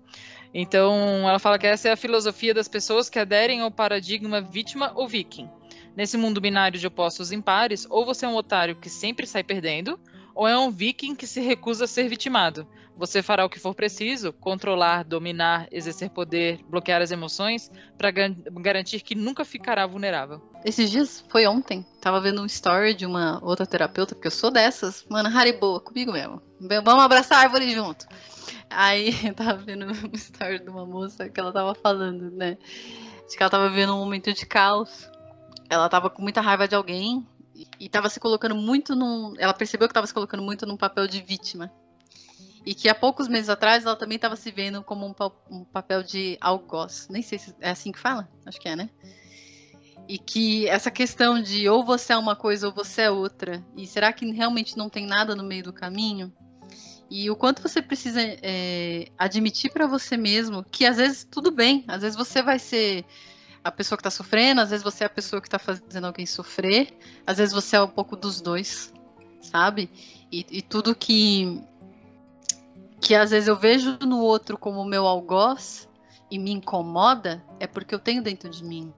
Então, ela fala que essa é a filosofia das pessoas que aderem ao paradigma vítima ou viking. Nesse mundo binário de opostos impares, ou você é um otário que sempre sai perdendo, ou é um viking que se recusa a ser vitimado. Você fará o que for preciso, controlar, dominar, exercer poder, bloquear as emoções, para garantir que nunca ficará vulnerável. Esses dias, foi ontem, tava vendo um story de uma outra terapeuta, porque eu sou dessas, mano, boa comigo mesmo. Vamos abraçar a árvore junto. Aí, [laughs] eu tava vendo um [laughs] story de uma moça que ela tava falando, né? De que ela tava vivendo um momento de caos. Ela tava com muita raiva de alguém e estava se colocando muito num. Ela percebeu que estava se colocando muito num papel de vítima. E que há poucos meses atrás ela também estava se vendo como um, um, papel de algoz. Nem sei se é assim que fala. Acho que é, né? E que essa questão de ou você é uma coisa ou você é outra. E será que realmente não tem nada no meio do caminho? E o quanto você precisa é, admitir para você mesmo que às vezes tudo bem, às vezes você vai ser a pessoa que está sofrendo, às vezes você é a pessoa que está fazendo alguém sofrer, às vezes você é um pouco dos dois, sabe? E, e tudo que que às vezes eu vejo no outro como meu algoz e me incomoda é porque eu tenho dentro de mim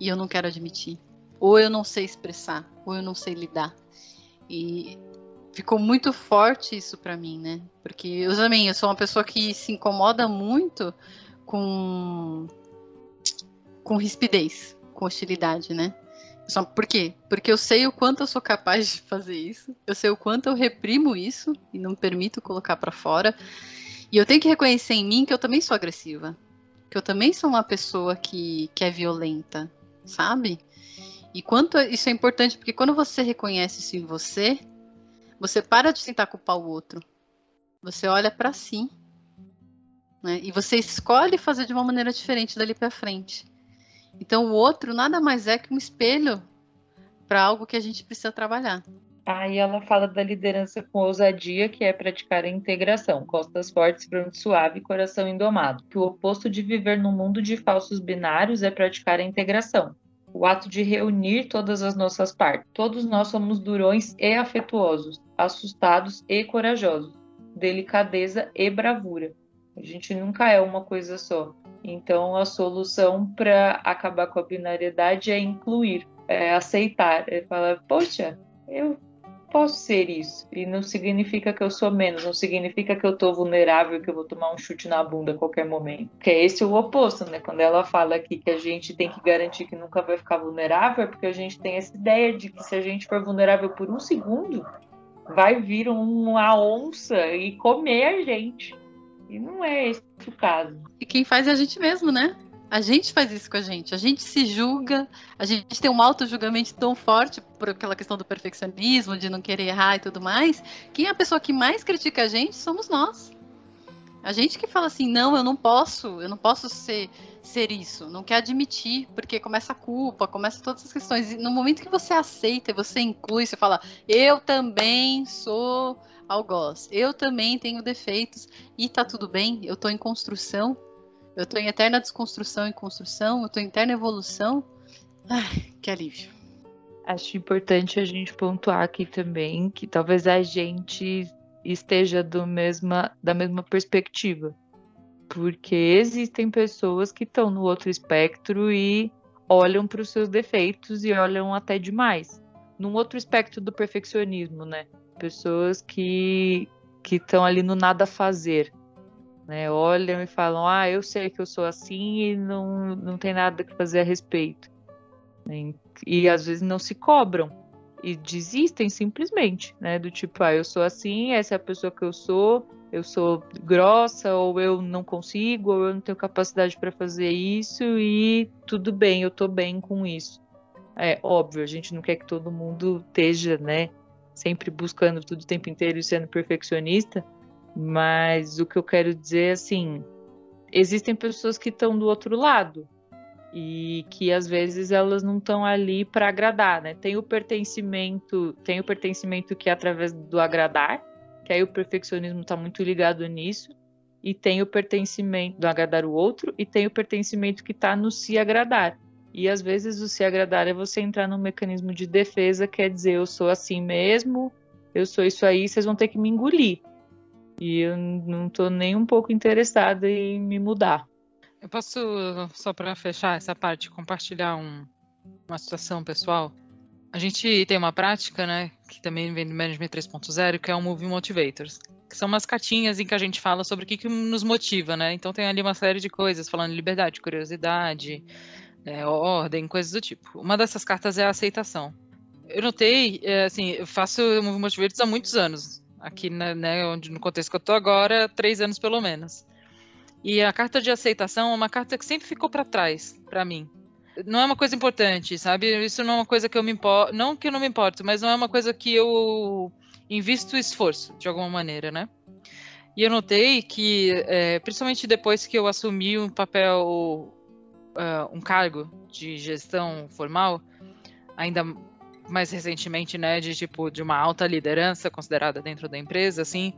e eu não quero admitir. Ou eu não sei expressar, ou eu não sei lidar. E ficou muito forte isso para mim, né? Porque eu também eu sou uma pessoa que se incomoda muito com com rispidez, com hostilidade, né? Só, por quê? Porque eu sei o quanto eu sou capaz de fazer isso, eu sei o quanto eu reprimo isso e não permito colocar para fora. E eu tenho que reconhecer em mim que eu também sou agressiva, que eu também sou uma pessoa que, que é violenta, sabe? E quanto isso é importante, porque quando você reconhece isso em você, você para de tentar culpar o outro. Você olha para si. Né? E você escolhe fazer de uma maneira diferente dali para frente. Então o outro nada mais é que um espelho para algo que a gente precisa trabalhar. Aí ela fala da liderança com ousadia, que é praticar a integração, costas fortes, fronte suave, coração indomado. Que o oposto de viver num mundo de falsos binários é praticar a integração, o ato de reunir todas as nossas partes. Todos nós somos durões e afetuosos, assustados e corajosos, delicadeza e bravura. A gente nunca é uma coisa só. Então, a solução para acabar com a binariedade é incluir, é aceitar, é falar: poxa, eu posso ser isso. E não significa que eu sou menos, não significa que eu tô vulnerável, que eu vou tomar um chute na bunda a qualquer momento. Que é esse o oposto, né? Quando ela fala aqui que a gente tem que garantir que nunca vai ficar vulnerável, é porque a gente tem essa ideia de que se a gente for vulnerável por um segundo, vai vir uma onça e comer a gente. E não é esse o caso. E quem faz é a gente mesmo, né? A gente faz isso com a gente. A gente se julga, a gente tem um auto-julgamento tão forte por aquela questão do perfeccionismo, de não querer errar e tudo mais. Quem é a pessoa que mais critica a gente somos nós. A gente que fala assim, não, eu não posso, eu não posso ser, ser isso, não quer admitir, porque começa a culpa, começa todas as questões. E no momento que você aceita, você inclui, você fala, eu também sou algoz. Eu também tenho defeitos e tá tudo bem, eu tô em construção, eu tô em eterna desconstrução e construção, eu tô em eterna evolução. Ai, que alívio. Acho importante a gente pontuar aqui também que talvez a gente esteja do mesma, da mesma perspectiva. Porque existem pessoas que estão no outro espectro e olham para os seus defeitos e olham até demais. Num outro espectro do perfeccionismo, né? Pessoas que que estão ali no nada fazer, né? Olham e falam: "Ah, eu sei que eu sou assim e não não tem nada que fazer a respeito". E, e às vezes não se cobram e desistem simplesmente, né? Do tipo, ah, eu sou assim, essa é a pessoa que eu sou, eu sou grossa, ou eu não consigo, ou eu não tenho capacidade para fazer isso, e tudo bem, eu tô bem com isso. É óbvio, a gente não quer que todo mundo esteja, né, sempre buscando tudo o tempo inteiro e sendo perfeccionista, mas o que eu quero dizer é assim, existem pessoas que estão do outro lado e que às vezes elas não estão ali para agradar, né? Tem o pertencimento, tem o pertencimento que é através do agradar, que aí o perfeccionismo está muito ligado nisso, e tem o pertencimento do agradar o outro e tem o pertencimento que está no se agradar. E às vezes o se agradar é você entrar num mecanismo de defesa, quer dizer, eu sou assim mesmo, eu sou isso aí, vocês vão ter que me engolir. E eu não estou nem um pouco interessada em me mudar. Eu posso, só para fechar essa parte, compartilhar um, uma situação pessoal? A gente tem uma prática, né, que também vem do Management 3.0, que é o Move Motivators, que são umas cartinhas em que a gente fala sobre o que, que nos motiva, né? Então tem ali uma série de coisas, falando de liberdade, curiosidade, é, ordem, coisas do tipo. Uma dessas cartas é a aceitação. Eu notei, é, assim, eu faço movimentos verdes há muitos anos, aqui né, né, onde, no contexto que eu tô agora, três anos pelo menos. E a carta de aceitação é uma carta que sempre ficou para trás, para mim. Não é uma coisa importante, sabe? Isso não é uma coisa que eu me importo, não que eu não me importo, mas não é uma coisa que eu invisto esforço, de alguma maneira, né? E eu notei que, é, principalmente depois que eu assumi um papel uh, um cargo de gestão formal, ainda mais recentemente, né, de tipo de uma alta liderança considerada dentro da empresa, assim,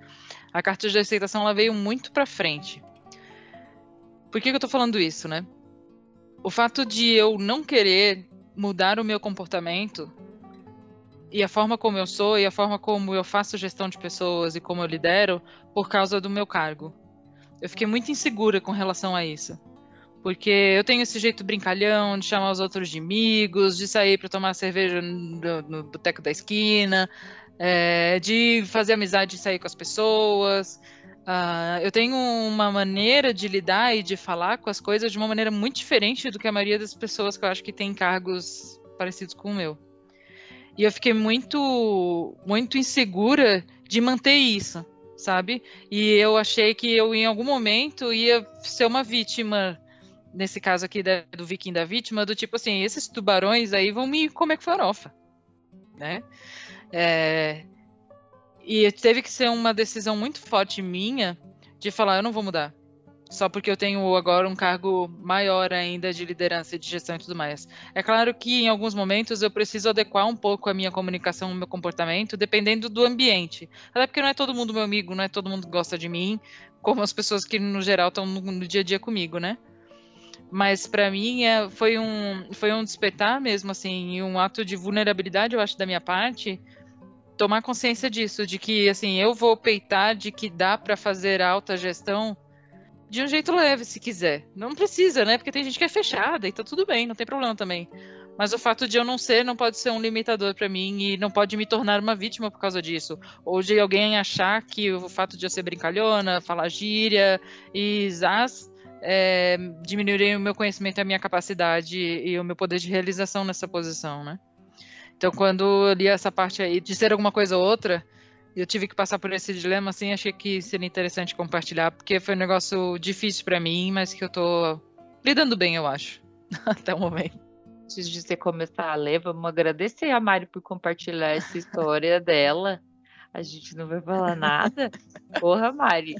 a carta de aceitação ela veio muito para frente. Por que, que eu tô falando isso, né? o fato de eu não querer mudar o meu comportamento e a forma como eu sou e a forma como eu faço gestão de pessoas e como eu lidero por causa do meu cargo. Eu fiquei muito insegura com relação a isso. Porque eu tenho esse jeito brincalhão de chamar os outros de amigos, de sair para tomar cerveja no, no boteco da esquina, é, de fazer amizade e sair com as pessoas. Uh, eu tenho uma maneira de lidar e de falar com as coisas de uma maneira muito diferente do que a maioria das pessoas que eu acho que tem cargos parecidos com o meu. E eu fiquei muito, muito insegura de manter isso, sabe? E eu achei que eu, em algum momento, ia ser uma vítima, nesse caso aqui da, do viking da vítima, do tipo assim, esses tubarões aí vão me comer com farofa, né? É, e teve que ser uma decisão muito forte minha de falar, eu não vou mudar. Só porque eu tenho agora um cargo maior ainda de liderança e de gestão e tudo mais. É claro que em alguns momentos eu preciso adequar um pouco a minha comunicação, o meu comportamento, dependendo do ambiente. Até porque não é todo mundo meu amigo, não é todo mundo que gosta de mim, como as pessoas que no geral estão no, no dia a dia comigo, né? Mas para mim é, foi, um, foi um despertar mesmo, assim, um ato de vulnerabilidade, eu acho, da minha parte, tomar consciência disso, de que assim, eu vou peitar de que dá para fazer alta gestão de um jeito leve, se quiser. Não precisa, né? Porque tem gente que é fechada e tá tudo bem, não tem problema também. Mas o fato de eu não ser não pode ser um limitador para mim e não pode me tornar uma vítima por causa disso. Ou de alguém achar que o fato de eu ser brincalhona, falar gíria e é, diminuiria o meu conhecimento a minha capacidade e o meu poder de realização nessa posição, né? Então, quando eu li essa parte aí de ser alguma coisa ou outra, eu tive que passar por esse dilema, assim, achei que seria interessante compartilhar, porque foi um negócio difícil para mim, mas que eu tô lidando bem, eu acho, [laughs] até o momento. Antes de você começar a ler, vamos agradecer a Mari por compartilhar essa história dela. A gente não vai falar nada. Porra, Mari.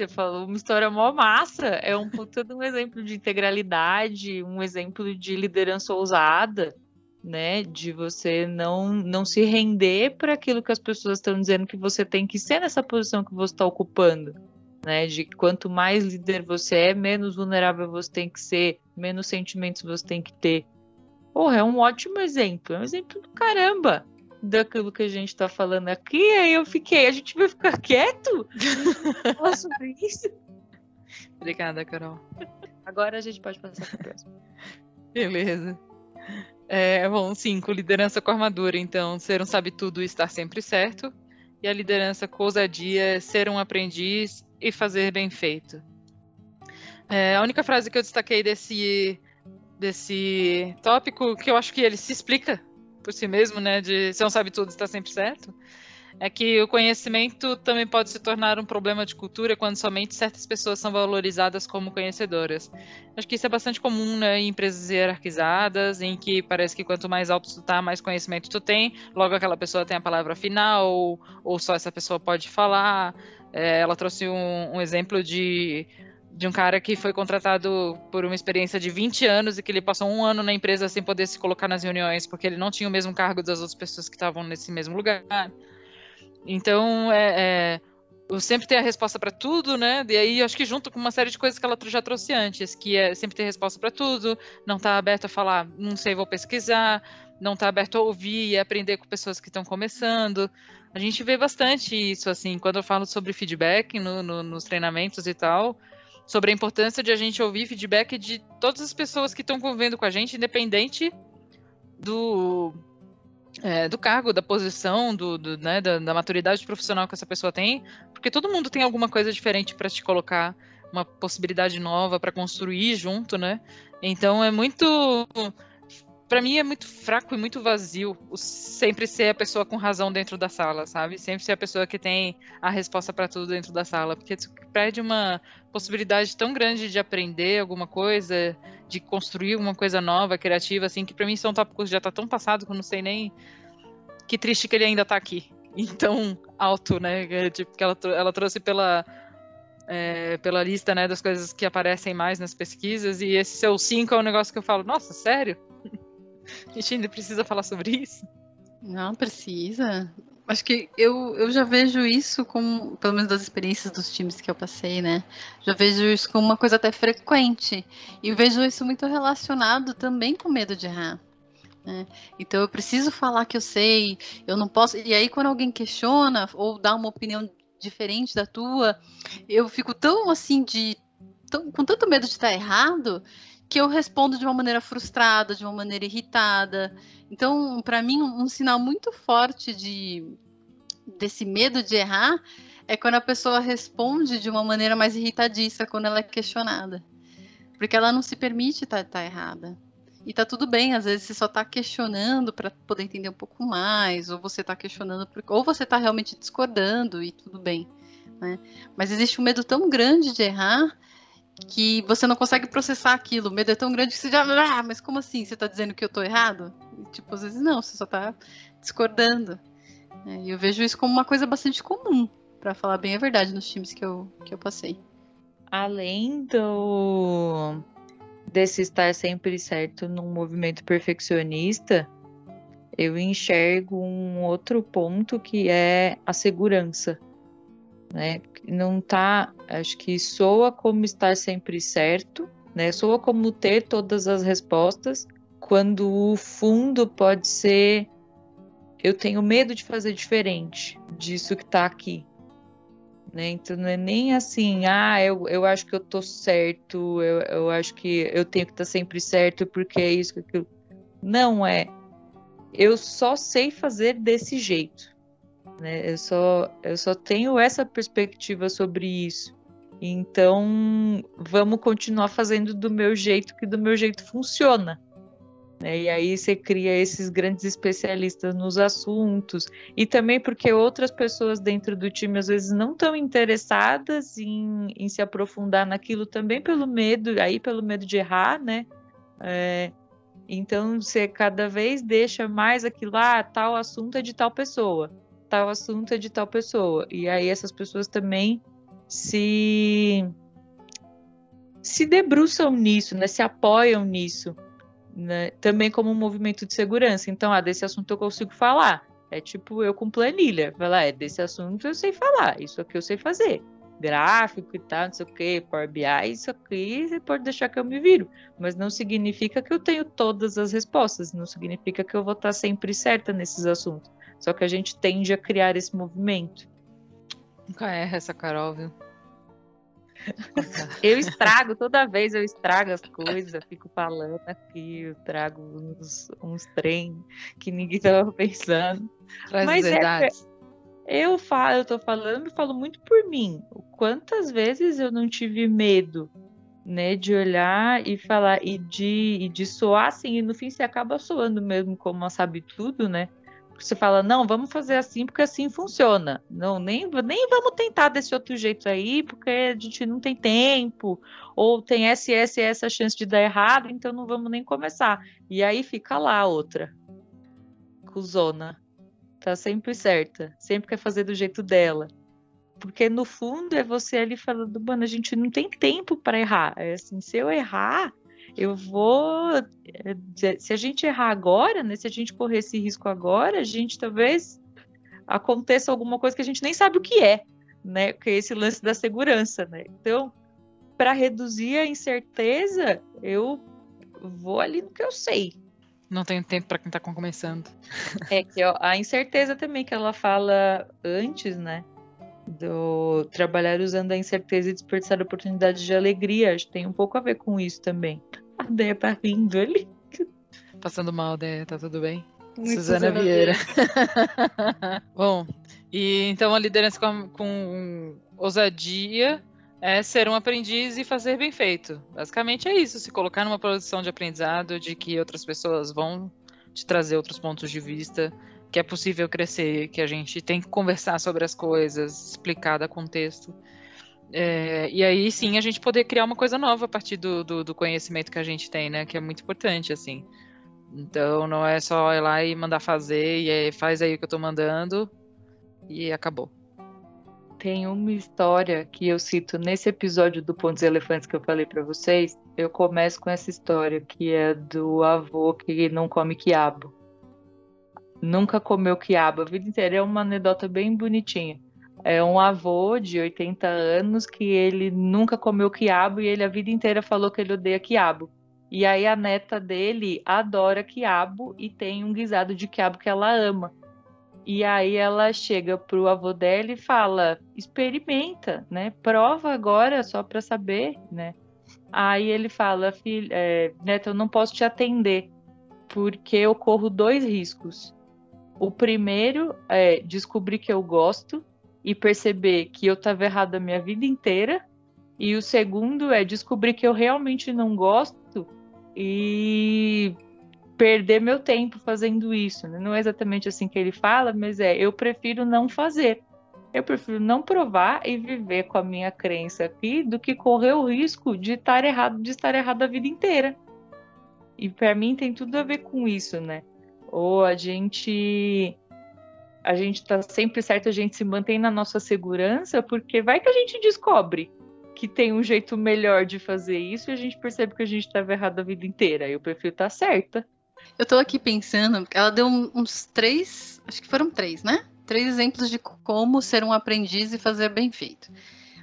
Você falou uma história mó massa. É um puta de um exemplo de integralidade, um exemplo de liderança ousada né, de você não não se render para aquilo que as pessoas estão dizendo que você tem que ser nessa posição que você está ocupando, né, de quanto mais líder você é, menos vulnerável você tem que ser, menos sentimentos você tem que ter. Porra, é um ótimo exemplo, é um exemplo do caramba daquilo que a gente está falando aqui. Aí eu fiquei, a gente vai ficar quieto? [laughs] Falar sobre isso? Obrigada, Carol. Agora a gente pode passar para o próximo. Beleza. É, bom, cinco, liderança com armadura. Então, ser um sabe-tudo e estar sempre certo. E a liderança com ousadia, ser um aprendiz e fazer bem feito. É, a única frase que eu destaquei desse, desse tópico, que eu acho que ele se explica por si mesmo, né, de ser um sabe-tudo e estar sempre certo, é que o conhecimento também pode se tornar um problema de cultura quando somente certas pessoas são valorizadas como conhecedoras. Acho que isso é bastante comum né, em empresas hierarquizadas, em que parece que quanto mais alto tu tá, mais conhecimento tu tem, logo aquela pessoa tem a palavra final, ou, ou só essa pessoa pode falar. É, ela trouxe um, um exemplo de de um cara que foi contratado por uma experiência de 20 anos e que ele passou um ano na empresa sem poder se colocar nas reuniões porque ele não tinha o mesmo cargo das outras pessoas que estavam nesse mesmo lugar. Então, é, é, eu sempre tenho a resposta para tudo, né? E aí, acho que junto com uma série de coisas que ela já trouxe antes, que é sempre ter resposta para tudo, não estar tá aberto a falar, não sei, vou pesquisar, não estar tá aberto a ouvir e aprender com pessoas que estão começando. A gente vê bastante isso, assim, quando eu falo sobre feedback no, no, nos treinamentos e tal, sobre a importância de a gente ouvir feedback de todas as pessoas que estão convivendo com a gente, independente do é, do cargo, da posição, do, do né, da, da, maturidade profissional que essa pessoa tem, porque todo mundo tem alguma coisa diferente para te colocar, uma possibilidade nova para construir junto, né? Então é muito para mim é muito fraco e muito vazio sempre ser a pessoa com razão dentro da sala, sabe? Sempre ser a pessoa que tem a resposta para tudo dentro da sala, porque isso perde uma possibilidade tão grande de aprender alguma coisa, de construir uma coisa nova, criativa, assim, que para mim são tópicos que já tá tão passado que eu não sei nem que triste que ele ainda tá aqui. [laughs] Então, alto, né? É, tipo, que ela, ela trouxe pela é, pela lista, né, das coisas que aparecem mais nas pesquisas, e esse seu 5 é um negócio que eu falo, nossa, sério? A gente ainda precisa falar sobre isso? Não, precisa. Acho que eu, eu já vejo isso como, pelo menos das experiências dos times que eu passei, né? Já vejo isso como uma coisa até frequente. E vejo isso muito relacionado também com medo de errar. Né? Então eu preciso falar que eu sei, eu não posso. E aí, quando alguém questiona ou dá uma opinião diferente da tua, eu fico tão assim de. Tão, com tanto medo de estar errado que eu respondo de uma maneira frustrada, de uma maneira irritada. Então, para mim, um, sinal muito forte de desse medo de errar é quando a pessoa responde de uma maneira mais irritadiça quando ela é questionada. Porque ela não se permite estar tá, tá errada. E tá tudo bem, às vezes você só tá questionando para poder entender um pouco mais, ou você tá questionando, ou você tá realmente discordando e tudo bem. Né? Mas existe um medo tão grande de errar que você não consegue processar aquilo. O medo é tão grande que você já. Ah, mas como assim? Você está dizendo que eu estou errado? E, tipo, às vezes não, você só está discordando. É, e eu vejo isso como uma coisa bastante comum, para falar bem a verdade, nos times que eu, que eu passei. Além do desse estar sempre certo num movimento perfeccionista, eu enxergo um outro ponto que é a segurança né? Não tá, acho que soa como estar sempre certo, né? Soa como ter todas as respostas, quando o fundo pode ser eu tenho medo de fazer diferente disso que está aqui. Né? Então não é nem assim, ah, eu, eu acho que eu tô certo, eu, eu acho que eu tenho que estar tá sempre certo porque é isso, aquilo. Não é. Eu só sei fazer desse jeito. Né? Eu, só, eu só tenho essa perspectiva sobre isso. Então, vamos continuar fazendo do meu jeito, que do meu jeito funciona. Né? E aí você cria esses grandes especialistas nos assuntos. E também porque outras pessoas dentro do time às vezes não estão interessadas em, em, se aprofundar naquilo também pelo medo, aí pelo medo de errar, né? É, então você cada vez deixa mais aquilo, ah, tal assunto é de tal pessoa tal assunto é de tal pessoa. E aí essas pessoas também se se debruçam nisso, né? Se apoiam nisso, né? Também como um movimento de segurança. Então, ah, desse assunto eu consigo falar. É tipo eu com planilha. Falar, é, desse assunto eu sei falar. Isso aqui eu sei fazer. Gráfico e tal, não sei o que, Power BI, isso aqui você pode deixar que eu me viro. Mas não significa que eu tenho todas as respostas. Não significa que eu vou estar sempre certa nesses assuntos. Só que a gente tende a criar esse movimento. Nunca erra essa Carol, viu? [laughs] eu estrago, toda vez eu estrago as coisas, eu fico falando aqui, eu trago uns, uns trem que ninguém estava pensando. Traz Mas é verdades. É, eu falo, eu tô falando e falo muito por mim. Quantas vezes eu não tive medo, né, de olhar e falar e de, e de soar assim, e no fim você acaba soando mesmo como uma sabe tudo, né? Você fala, não, vamos fazer assim porque assim funciona. Não, nem, nem vamos tentar desse outro jeito aí, porque a gente não tem tempo, ou tem essa, essa, essa chance de dar errado, então não vamos nem começar. E aí fica lá a outra, cuzona. Tá sempre certa, sempre quer fazer do jeito dela. Porque no fundo é você ali falando, mano, a gente não tem tempo para errar. É assim, se eu errar, eu vou. Eh, se a gente errar agora, né? Se a gente correr esse risco agora, a gente talvez aconteça alguma coisa que a gente nem sabe o que é, né? Que é esse lance da segurança, né? Então, para reduzir a incerteza, eu vou ali no que eu sei. Não tenho tempo para quem está começando. É que ó, a incerteza também que ela fala antes, né? Do trabalhar usando a incerteza e desperdiçar oportunidades de alegria. Acho que tem um pouco a ver com isso também. A Deia tá rindo ali. Passando mal, Deia, tá tudo bem? Muito Suzana, Vieira. [laughs] Bom, e então a liderança com, com ousadia é ser um aprendiz e fazer bem feito. Basicamente é isso, se colocar numa posição de aprendizado, de que outras pessoas vão te trazer outros pontos de vista, que é possível crescer, que a gente tem que conversar sobre as coisas, explicar, dar contexto. É, e aí sim a gente poder criar uma coisa nova a partir do, do, do, conhecimento que a gente tem, né? Que é muito importante, assim. Então não é só ir lá e mandar fazer, e aí faz aí o que eu tô mandando e acabou. Tem uma história que eu cito nesse episódio do Pontos Elefantes que eu falei para vocês. Eu começo com essa história que é do avô que não come quiabo. nunca comeu quiabo a vida inteira. É uma anedota bem bonitinha. É um avô de 80 anos que ele nunca comeu quiabo e ele a vida inteira falou que ele odeia quiabo. E aí a neta dele adora quiabo e tem um guisado de quiabo que ela ama. E aí ela chega pro avô dela e fala: experimenta, né? Prova agora só para saber, né? Aí ele fala: Filho, é, neta, eu não posso te atender porque eu corro dois riscos. O primeiro é descobrir que eu gosto e perceber que eu estava errado a minha vida inteira. E o segundo é descobrir que eu realmente não gosto e perder meu tempo fazendo isso. Né? Não é exatamente assim que ele fala, mas é eu prefiro não fazer. Eu prefiro não provar e viver com a minha crença aqui do que correr o risco de estar errado, de estar errado a vida inteira. E para mim tem tudo a ver com isso, né? Ou a gente a gente tá sempre certo, a gente se mantém na nossa segurança, porque vai que a gente descobre que tem um jeito melhor de fazer isso e a gente percebe que a gente estava errado a vida inteira. Eu prefiro estar tá certa. Eu tô aqui pensando, ela deu uns três, acho que foram três, né? Três exemplos de como ser um aprendiz e fazer bem feito.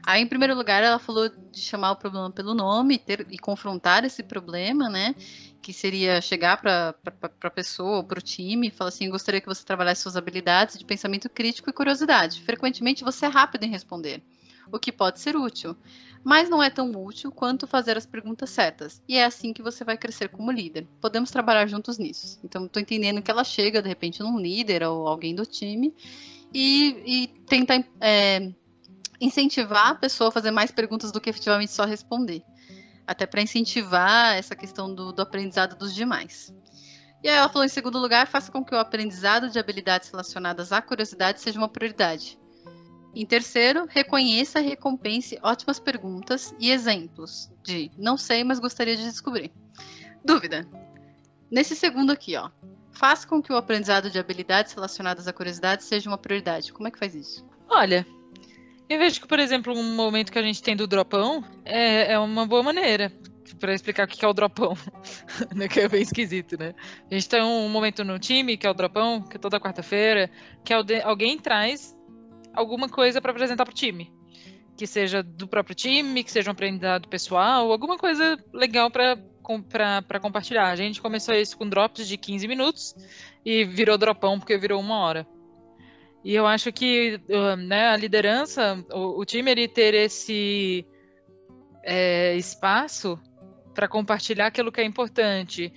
Aí, em primeiro lugar, ela falou de chamar o problema pelo nome ter, e confrontar esse problema, né? Que seria chegar para a pessoa, para o time, e falar assim: gostaria que você trabalhasse suas habilidades de pensamento crítico e curiosidade. Frequentemente, você é rápido em responder, o que pode ser útil, mas não é tão útil quanto fazer as perguntas certas. E é assim que você vai crescer como líder. Podemos trabalhar juntos nisso. Então, estou entendendo que ela chega, de repente, num líder ou alguém do time e, e tenta. É, incentivar a pessoa a fazer mais perguntas do que efetivamente só responder. Até para incentivar essa questão do, do aprendizado dos demais. E aí ela falou em segundo lugar, faça com que o aprendizado de habilidades relacionadas à curiosidade seja uma prioridade. Em terceiro, reconheça e recompense ótimas perguntas e exemplos de não sei, mas gostaria de descobrir. Dúvida. Nesse segundo aqui, ó. Faça com que o aprendizado de habilidades relacionadas à curiosidade seja uma prioridade. Como é que faz isso? Olha, eu vejo que, por exemplo, um momento que a gente tem do dropão é, é uma boa maneira para explicar o que é o dropão, [laughs] né, que é bem esquisito, né? A gente tem um momento no time, que é o dropão, que é toda quarta-feira, que é alguém traz alguma coisa para apresentar para o time. Que seja do próprio time, que seja um aprendizado pessoal, alguma coisa legal para compartilhar. A gente começou isso com drops de 15 minutos e virou dropão porque virou uma hora. E eu acho que né, a liderança, o, o, time, ele ter esse é, espaço para compartilhar aquilo que é importante,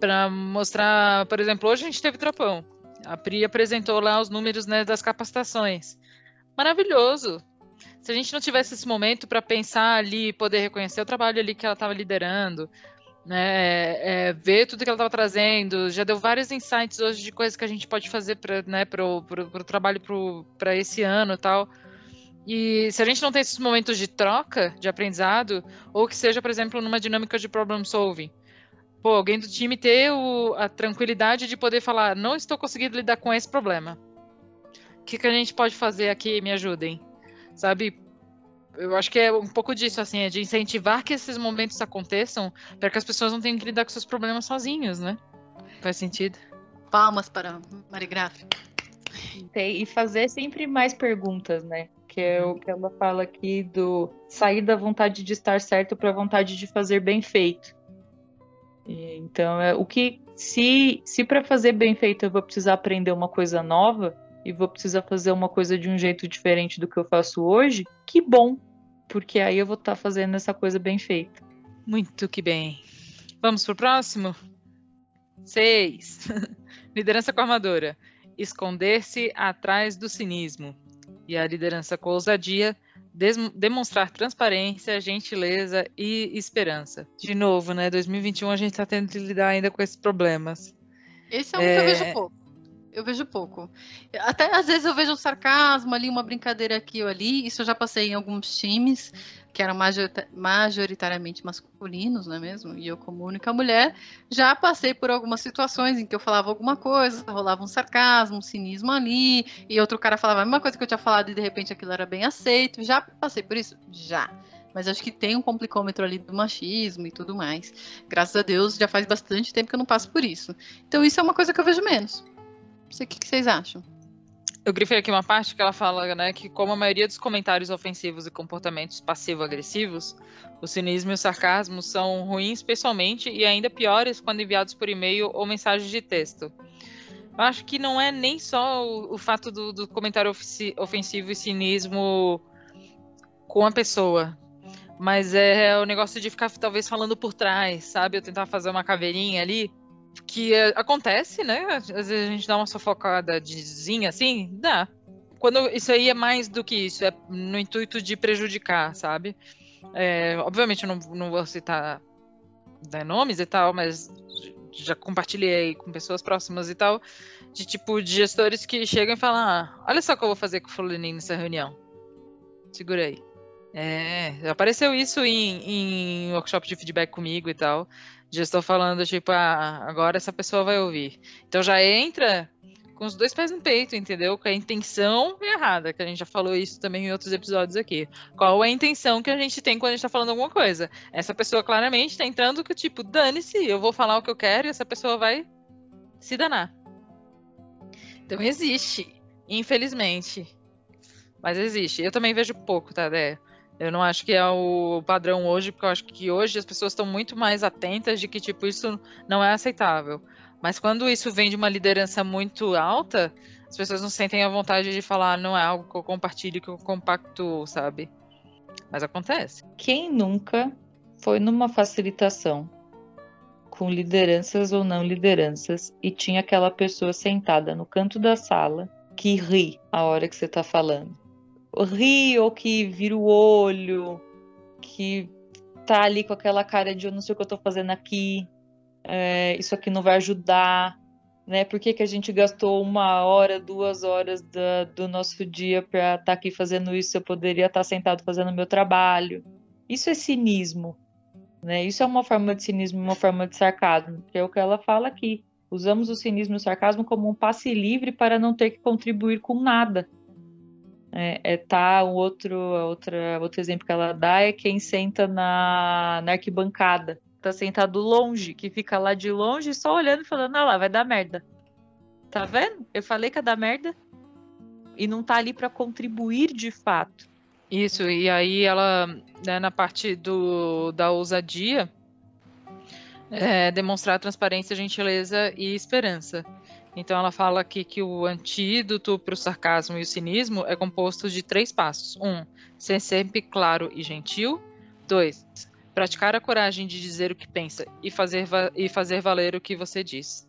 para mostrar, por exemplo, hoje a gente teve tropão. A Pri apresentou lá os números né, das capacitações. Maravilhoso. Se a gente não tivesse esse momento para pensar ali, poder reconhecer o trabalho ali que ela estava liderando, né, é, ver tudo que ela estava trazendo, já deu vários insights hoje de coisas que a gente pode fazer para né, o trabalho para esse ano e tal. E se a gente não tem esses momentos de troca, de aprendizado, ou que seja, por exemplo, numa dinâmica de problem solving, pô, alguém do time ter o, a tranquilidade de poder falar, não estou conseguindo lidar com esse problema. O que, que a gente pode fazer aqui? Me ajudem. Sabe? Eu acho que é um pouco disso, assim, é de incentivar que esses momentos aconteçam para que as pessoas não tenham que lidar com seus problemas sozinhos, né? Faz sentido. Palmas para Marigraf. E fazer sempre mais perguntas, né? Que é o que ela fala aqui do sair da vontade de estar certo para a vontade de fazer bem feito. E, então, é o que se se para fazer bem feito eu vou precisar aprender uma coisa nova, e vou precisar fazer uma coisa de um jeito diferente do que eu faço hoje, que bom, porque aí eu vou estar tá fazendo essa coisa bem feita. Muito que bem. Vamos pro próximo? Seis. [laughs] liderança com armadura. Esconder-se atrás do cinismo. E a liderança com ousadia, demonstrar transparência, gentileza e esperança. De novo, né? 2021 a gente está tendo que lidar ainda com esses problemas. Esse é um é... que eu vejo pouco. Eu vejo pouco. Até às vezes eu vejo um sarcasmo ali, uma brincadeira aqui ou ali. Isso eu já passei em alguns times que eram majoritariamente masculinos, não é mesmo? E eu, como única mulher, já passei por algumas situações em que eu falava alguma coisa, rolava um sarcasmo, um cinismo ali, e outro cara falava a mesma coisa que eu tinha falado e de repente aquilo era bem aceito. Já passei por isso? Já. Mas acho que tem um complicômetro ali do machismo e tudo mais. Graças a Deus, já faz bastante tempo que eu não passo por isso. Então, isso é uma coisa que eu vejo menos. O que, que vocês acham. Eu grifei aqui uma parte que ela fala, né, que como a maioria dos comentários ofensivos e comportamentos passivo-agressivos, o cinismo e o sarcasmo são ruins pessoalmente e ainda piores quando enviados por e-mail ou mensagem de texto. Eu acho que não é nem só o, o fato do, do comentário ofensivo e cinismo com a pessoa, mas é o negócio de ficar talvez falando por trás, sabe? Eu tentar fazer uma caveirinha ali que é, acontece, né? Às vezes a gente dá uma sufocada dezinha assim, dá. Quando isso aí é mais do que isso, é no intuito de prejudicar, sabe? É, obviamente eu não, não vou citar né, nomes e tal, mas já compartilhei com pessoas próximas e tal, de tipo de gestores que chegam e falam: ah, olha só o que eu vou fazer com o Fulaninho nessa reunião. Segura aí. É, apareceu isso em, em workshop de feedback comigo e tal já estou falando, tipo, ah, agora essa pessoa vai ouvir. Então já entra com os dois pés no peito, entendeu? Com a intenção errada, que a gente já falou isso também em outros episódios aqui. Qual é a intenção que a gente tem quando a gente está falando alguma coisa? Essa pessoa claramente está entrando que, tipo, dane-se, eu vou falar o que eu quero e essa pessoa vai se danar. Então existe, infelizmente. Mas existe. Eu também vejo pouco, tá, Dé? Eu não acho que é o padrão hoje, porque eu acho que hoje as pessoas estão muito mais atentas de que, tipo, isso não é aceitável. Mas quando isso vem de uma liderança muito alta, as pessoas não sentem a vontade de falar, não é algo que eu compartilho, que eu compacto, sabe? Mas acontece. Quem nunca foi numa facilitação com lideranças ou não lideranças e tinha aquela pessoa sentada no canto da sala que ri a hora que você está falando? Ri ou que vira o olho, que tá ali com aquela cara de eu não sei o que eu tô fazendo aqui, é, isso aqui não vai ajudar, né? Por que, que a gente gastou uma hora, duas horas da, do nosso dia para estar tá aqui fazendo isso? Eu poderia estar tá sentado fazendo meu trabalho. Isso é cinismo, né? Isso é uma forma de cinismo, uma forma de sarcasmo, que é o que ela fala aqui. Usamos o cinismo e o sarcasmo como um passe livre para não ter que contribuir com nada. É, é tá um outro, outra, outro exemplo que ela dá é quem senta na, na arquibancada. Tá sentado longe, que fica lá de longe só olhando e falando, ah lá, vai dar merda. Tá vendo? Eu falei que ia dar merda. E não tá ali para contribuir de fato. Isso, e aí ela, né, na parte do, da ousadia, é, demonstrar transparência, gentileza e esperança. Então ela fala aqui que o antídoto para o sarcasmo e o cinismo é composto de três passos. Um, ser sempre claro e gentil. Dois, praticar a coragem de dizer o que pensa e fazer, e fazer valer o que você diz.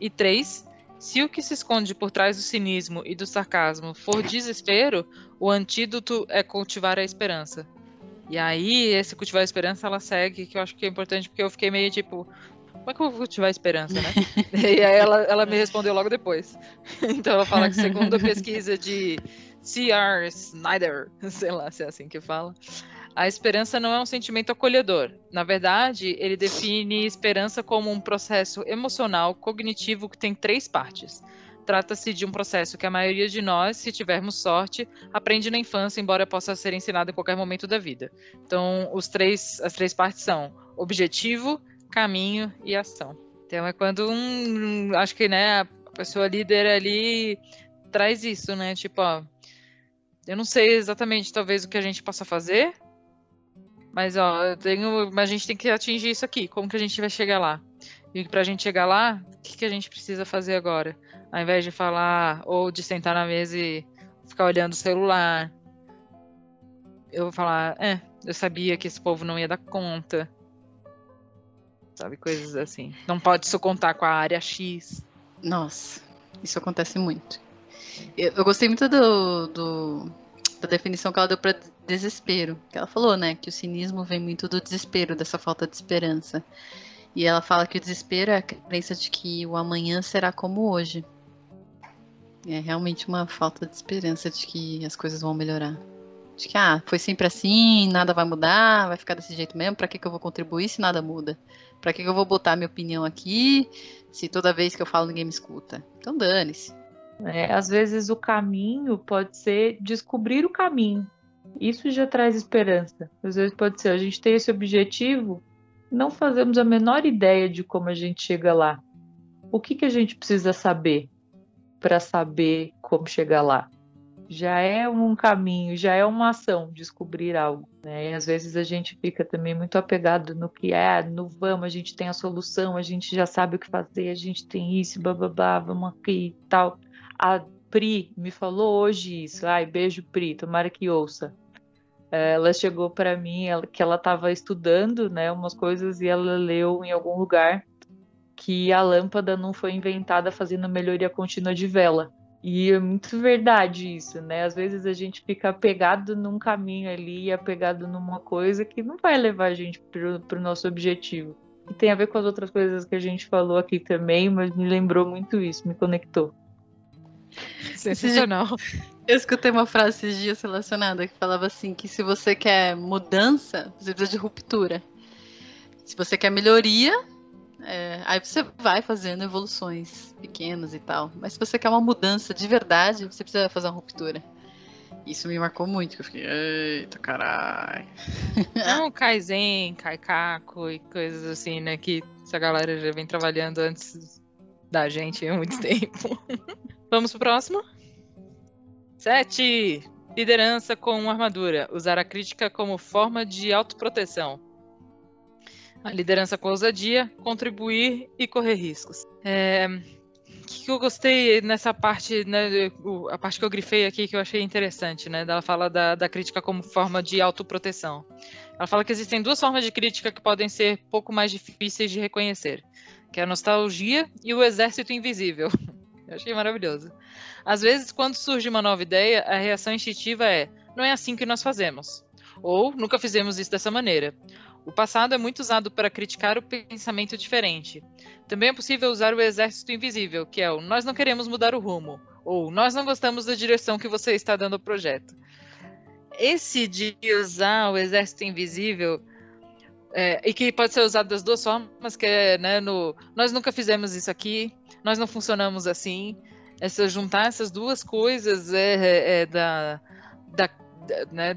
E três, se o que se esconde por trás do cinismo e do sarcasmo for desespero, o antídoto é cultivar a esperança. E aí, esse cultivar a esperança, ela segue, que eu acho que é importante, porque eu fiquei meio tipo, como é que eu vou cultivar esperança, né? [laughs] e aí ela, ela me respondeu logo depois. [laughs] então ela fala que segundo a pesquisa de C.R. Snyder, [laughs] sei lá se é assim que fala, a esperança não é um sentimento acolhedor. Na verdade, ele define esperança como um processo emocional cognitivo que tem três partes. Trata-se de um processo que a maioria de nós, se tivermos sorte, aprende na infância, embora possa ser ensinado em qualquer momento da vida. Então, os três, as três partes são objetivo, caminho e ação. Então é quando um, acho que né, a pessoa líder ali traz isso, né? Tipo, ó, eu não sei exatamente talvez o que a gente possa fazer, mas ó, eu tenho, mas a gente tem que atingir isso aqui. Como que a gente vai chegar lá? E para a gente chegar lá, o que, que a gente precisa fazer agora? Ao invés de falar ou de sentar na mesa e ficar olhando o celular, eu vou falar, é, eu sabia que esse povo não ia dar conta sabe? Coisas assim. Não pode só contar com a área X. Nossa, isso acontece muito. Eu, eu gostei muito do, do, da definição que ela deu para desespero. Que ela falou, né, que o cinismo vem muito do desespero, dessa falta de esperança. E ela fala que o desespero é a crença de que o amanhã será como hoje. É realmente uma falta de esperança de que as coisas vão melhorar. De que, ah, foi sempre assim, nada vai mudar, vai ficar desse jeito mesmo, pra que, que eu vou contribuir se nada muda? Pra que, eu vou botar minha opinião aqui se toda vez que eu falo ninguém me escuta? Então dane-se. É, às vezes o caminho pode ser descobrir o caminho. Isso já traz esperança. Às vezes pode ser, a gente tem esse objetivo, não fazemos a menor ideia de como a gente chega lá. O que, que a gente precisa saber? para saber como chegar lá. Já é um caminho, já é uma ação descobrir algo. Né? E às vezes a gente fica também muito apegado no que é, no vamos, a gente tem a solução, a gente já sabe o que fazer, a gente tem isso, bababá, vamos aqui e tal. A Pri me falou hoje isso. Ai, beijo, Pri, tomara que ouça. Ela chegou para mim ela, que ela estava estudando, né, umas coisas e ela leu em algum lugar que a lâmpada não foi inventada fazendo melhoria contínua de vela. E é muito verdade isso, né? Às vezes a gente fica apegado num caminho ali, apegado numa coisa que não vai levar a gente para o nosso objetivo. E tem a ver com as outras coisas que a gente falou aqui também, mas me lembrou muito isso, me conectou. [laughs] Sensacional. Eu escutei uma frase esses dias relacionada que falava assim: que se você quer mudança, você precisa de ruptura. Se você quer melhoria, é, aí você vai fazendo evoluções pequenas e tal. Mas se você quer uma mudança de verdade, você precisa fazer uma ruptura. Isso me marcou muito, que eu fiquei, eita caralho. [laughs] Não, Kaizen, Kaikaku e coisas assim, né? Que essa galera já vem trabalhando antes da gente há muito [laughs] tempo. Vamos pro próximo? 7. Liderança com armadura. Usar a crítica como forma de autoproteção. A liderança com ousadia, contribuir e correr riscos. É, o que eu gostei nessa parte, né, a parte que eu grifei aqui que eu achei interessante, né? Ela fala da, da crítica como forma de autoproteção. Ela fala que existem duas formas de crítica que podem ser pouco mais difíceis de reconhecer, que é a nostalgia e o exército invisível. [laughs] Eu achei maravilhoso. Às vezes, quando surge uma nova ideia, a reação instintiva é: não é assim que nós fazemos. Ou nunca fizemos isso dessa maneira. O passado é muito usado para criticar o pensamento diferente. Também é possível usar o exército invisível, que é o nós não queremos mudar o rumo, ou nós não gostamos da direção que você está dando ao projeto. Esse de usar o exército invisível é, e que pode ser usado das duas formas, que é né, no nós nunca fizemos isso aqui, nós não funcionamos assim. Essa, juntar essas duas coisas é, é, é da, da, né,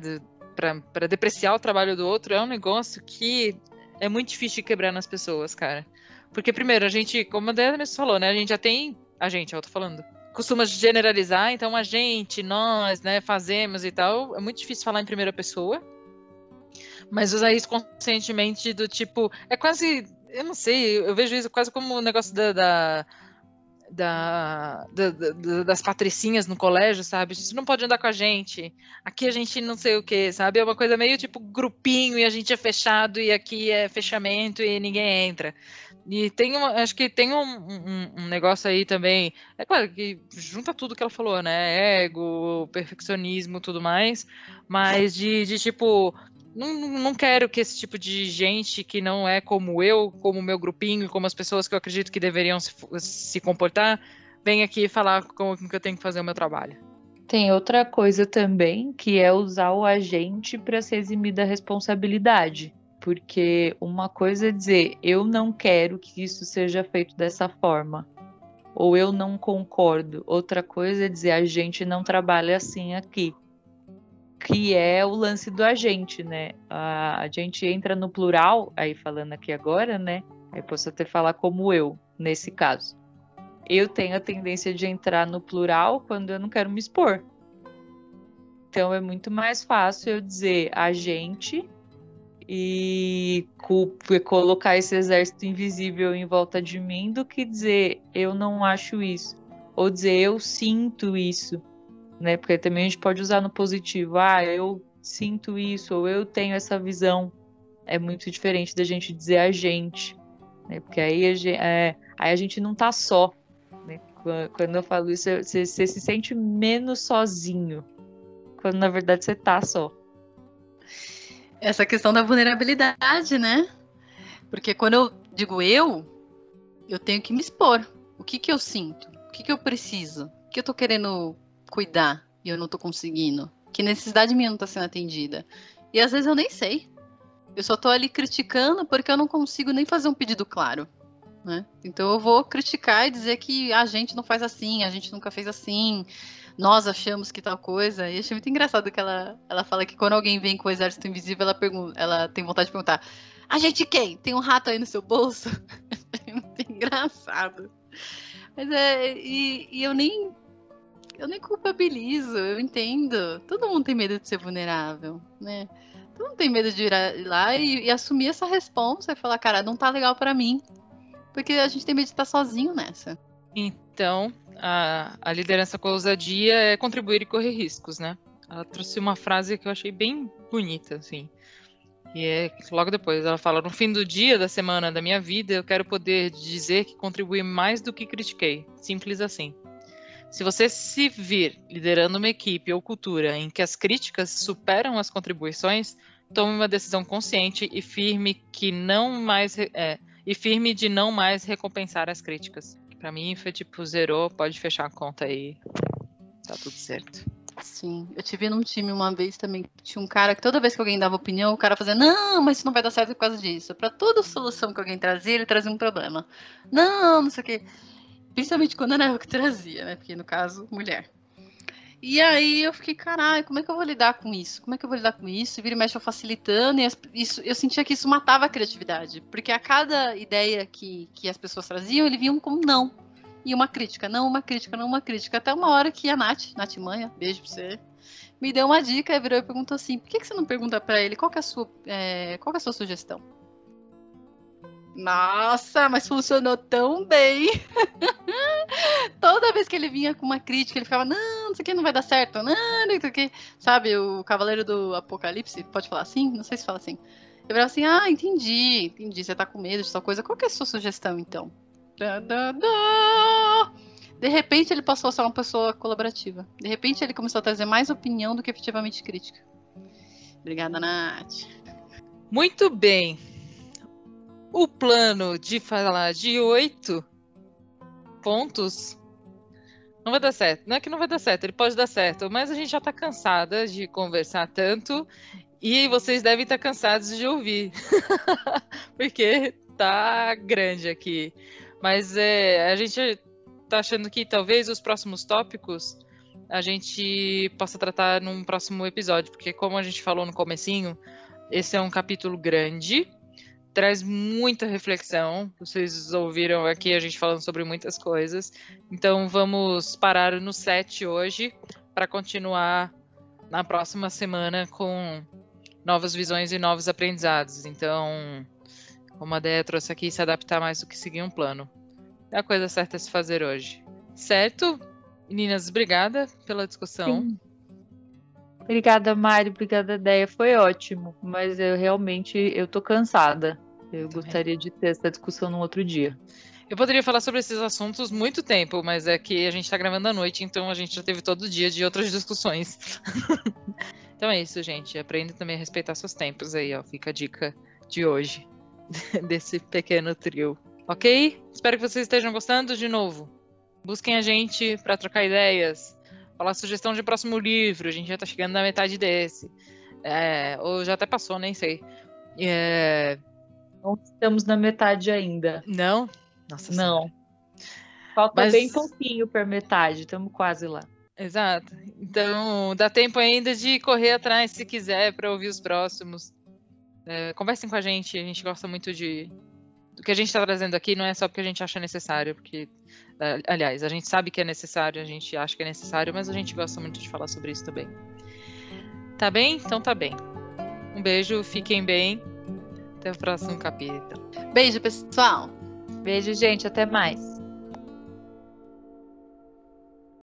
para depreciar o trabalho do outro é um negócio que é muito difícil de quebrar nas pessoas, cara. Porque, primeiro, a gente, como a Dennis falou, né? A gente já tem. A gente, eu tô falando. Costuma generalizar, então a gente, nós, né, fazemos e tal. É muito difícil falar em primeira pessoa. Mas usar isso conscientemente do tipo. É quase. Eu não sei, eu vejo isso quase como um negócio da, da da, da, da, das patricinhas no colégio, sabe? Você não pode andar com a gente. Aqui a gente não sei o que, sabe? É uma coisa meio tipo grupinho e a gente é fechado e aqui é fechamento e ninguém entra. E tem uma, acho que tem um, um, um, negócio aí também. É claro que junta tudo que ela falou, né? Ego, perfeccionismo, tudo mais. Mas de, de tipo, não, não quero que esse tipo de gente que não é como eu, como o meu grupinho, como as pessoas que eu acredito que deveriam se, se comportar, venha aqui falar como que eu tenho que fazer o meu trabalho. Tem outra coisa também, que é usar o agente para se eximir da responsabilidade. Porque uma coisa é dizer, eu não quero que isso seja feito dessa forma. Ou eu não concordo. Outra coisa é dizer, a gente não trabalha assim aqui que é o lance do agente, né? A, a gente entra no plural, aí falando aqui agora, né? Aí posso até falar como eu, nesse caso. Eu tenho a tendência de entrar no plural quando eu não quero me expor. Então é muito mais fácil eu dizer agente e colocar esse exército invisível em volta de mim do que dizer eu não acho isso. Ou dizer eu sinto isso né? Porque também a gente pode usar no positivo. Ah, eu sinto isso, ou eu tenho essa visão. É muito diferente da gente dizer a gente, né? Porque aí a gente, é, aí a gente não tá só. Né? Quando eu falo isso, você, você se sente menos sozinho. Quando na verdade você tá só. Essa questão da vulnerabilidade, né? Porque quando eu digo eu, eu tenho que me expor. O que que eu sinto? O que que eu preciso? O que eu tô querendo cuidar e eu não tô conseguindo? Que necessidade minha não tá sendo atendida? E às vezes eu nem sei. Eu só tô ali criticando porque eu não consigo nem fazer um pedido claro. Né? Então eu vou criticar e dizer que a gente não faz assim, a gente nunca fez assim, nós achamos que tal coisa. E achei muito engraçado que ela, ela fala que quando alguém vem com o exército invisível, ela, pergunta, ela tem vontade de perguntar: A gente quem? Tem um rato aí no seu bolso? [laughs] é muito engraçado. Mas é, e, e eu nem eu nem culpabilizo, eu entendo. Todo mundo tem medo de ser vulnerável, né? Todo mundo tem medo de ir lá e, e assumir essa responsa e falar, cara, não tá legal para mim. Porque a gente tem medo de estar sozinho nessa. Então, a, a liderança com a ousadia é contribuir e correr riscos, né? Ela trouxe uma frase que eu achei bem bonita, assim. E é logo depois ela fala: No fim do dia, da semana, da minha vida, eu quero poder dizer que contribuí mais do que critiquei. Simples assim. Se você se vir liderando uma equipe ou cultura em que as críticas superam as contribuições, tome uma decisão consciente e firme que não mais é, e firme de não mais recompensar as críticas. Para mim foi tipo zerou, pode fechar a conta aí. Tá tudo certo. Sim, eu tive num time uma vez também, tinha um cara que toda vez que alguém dava opinião, o cara fazia, não, mas isso não vai dar certo por causa disso. Para toda solução que alguém trazia, ele trazia um problema. Não, não sei o quê. Principalmente quando era eu que trazia, né? Porque no caso, mulher. E aí eu fiquei, caralho, como é que eu vou lidar com isso? Como é que eu vou lidar com isso? E vira e mexe eu facilitando, e isso, eu sentia que isso matava a criatividade. Porque a cada ideia que, que as pessoas traziam, ele vinha com não. E uma crítica, não uma crítica, não uma crítica. Até uma hora que a Nath, Nath Manha, beijo pra você, me deu uma dica e virou e perguntou assim: por que, que você não pergunta para ele qual é a sua, é, qual é a sua sugestão? Nossa, mas funcionou tão bem. [laughs] Toda vez que ele vinha com uma crítica, ele ficava, não, não sei o que, não vai dar certo, não, não sei o que. Sabe, o Cavaleiro do Apocalipse, pode falar assim? Não sei se fala assim. Eu falava assim, ah, entendi, entendi, você tá com medo de tal coisa. Qual que é a sua sugestão, então? Da, da, da. De repente ele passou a ser uma pessoa colaborativa. De repente ele começou a trazer mais opinião do que efetivamente crítica. Obrigada, Nath. Muito bem. O plano de falar de oito pontos não vai dar certo. Não é que não vai dar certo, ele pode dar certo, mas a gente já tá cansada de conversar tanto e vocês devem estar cansados de ouvir. [laughs] Porque tá grande aqui. Mas é, a gente tá achando que talvez os próximos tópicos a gente possa tratar num próximo episódio, porque como a gente falou no comecinho, esse é um capítulo grande, traz muita reflexão. Vocês ouviram aqui a gente falando sobre muitas coisas. Então vamos parar no 7 hoje para continuar na próxima semana com novas visões e novos aprendizados. Então, como a ideia trouxe aqui, se adaptar mais do que seguir um plano. É a coisa certa a se fazer hoje. Certo? Meninas, obrigada pela discussão. Sim. Obrigada, Mari. Obrigada, ideia. Foi ótimo, mas eu realmente eu tô cansada. Eu gostaria de ter essa discussão num outro dia. Eu poderia falar sobre esses assuntos muito tempo, mas é que a gente está gravando à noite, então a gente já teve todo dia de outras [laughs] discussões. [laughs] então é isso, gente. Aprenda também a respeitar seus tempos aí, ó. Fica a dica de hoje [laughs] desse pequeno trio. Ok? Espero que vocês estejam gostando de novo. Busquem a gente para trocar ideias, falar sugestão de próximo livro. A gente já está chegando na metade desse. É, ou já até passou, nem sei. É, não estamos na metade ainda. Não? Nossa Não. Senhora. Falta Mas... bem pouquinho para metade, estamos quase lá. Exato. Então, dá tempo ainda de correr atrás se quiser para ouvir os próximos. É, conversem com a gente, a gente gosta muito de. Do que a gente está trazendo aqui não é só porque a gente acha necessário, porque. Aliás, a gente sabe que é necessário, a gente acha que é necessário, mas a gente gosta muito de falar sobre isso também. Tá bem? Então tá bem. Um beijo, fiquem bem. Até o próximo capítulo. Beijo, pessoal. Beijo, gente. Até mais.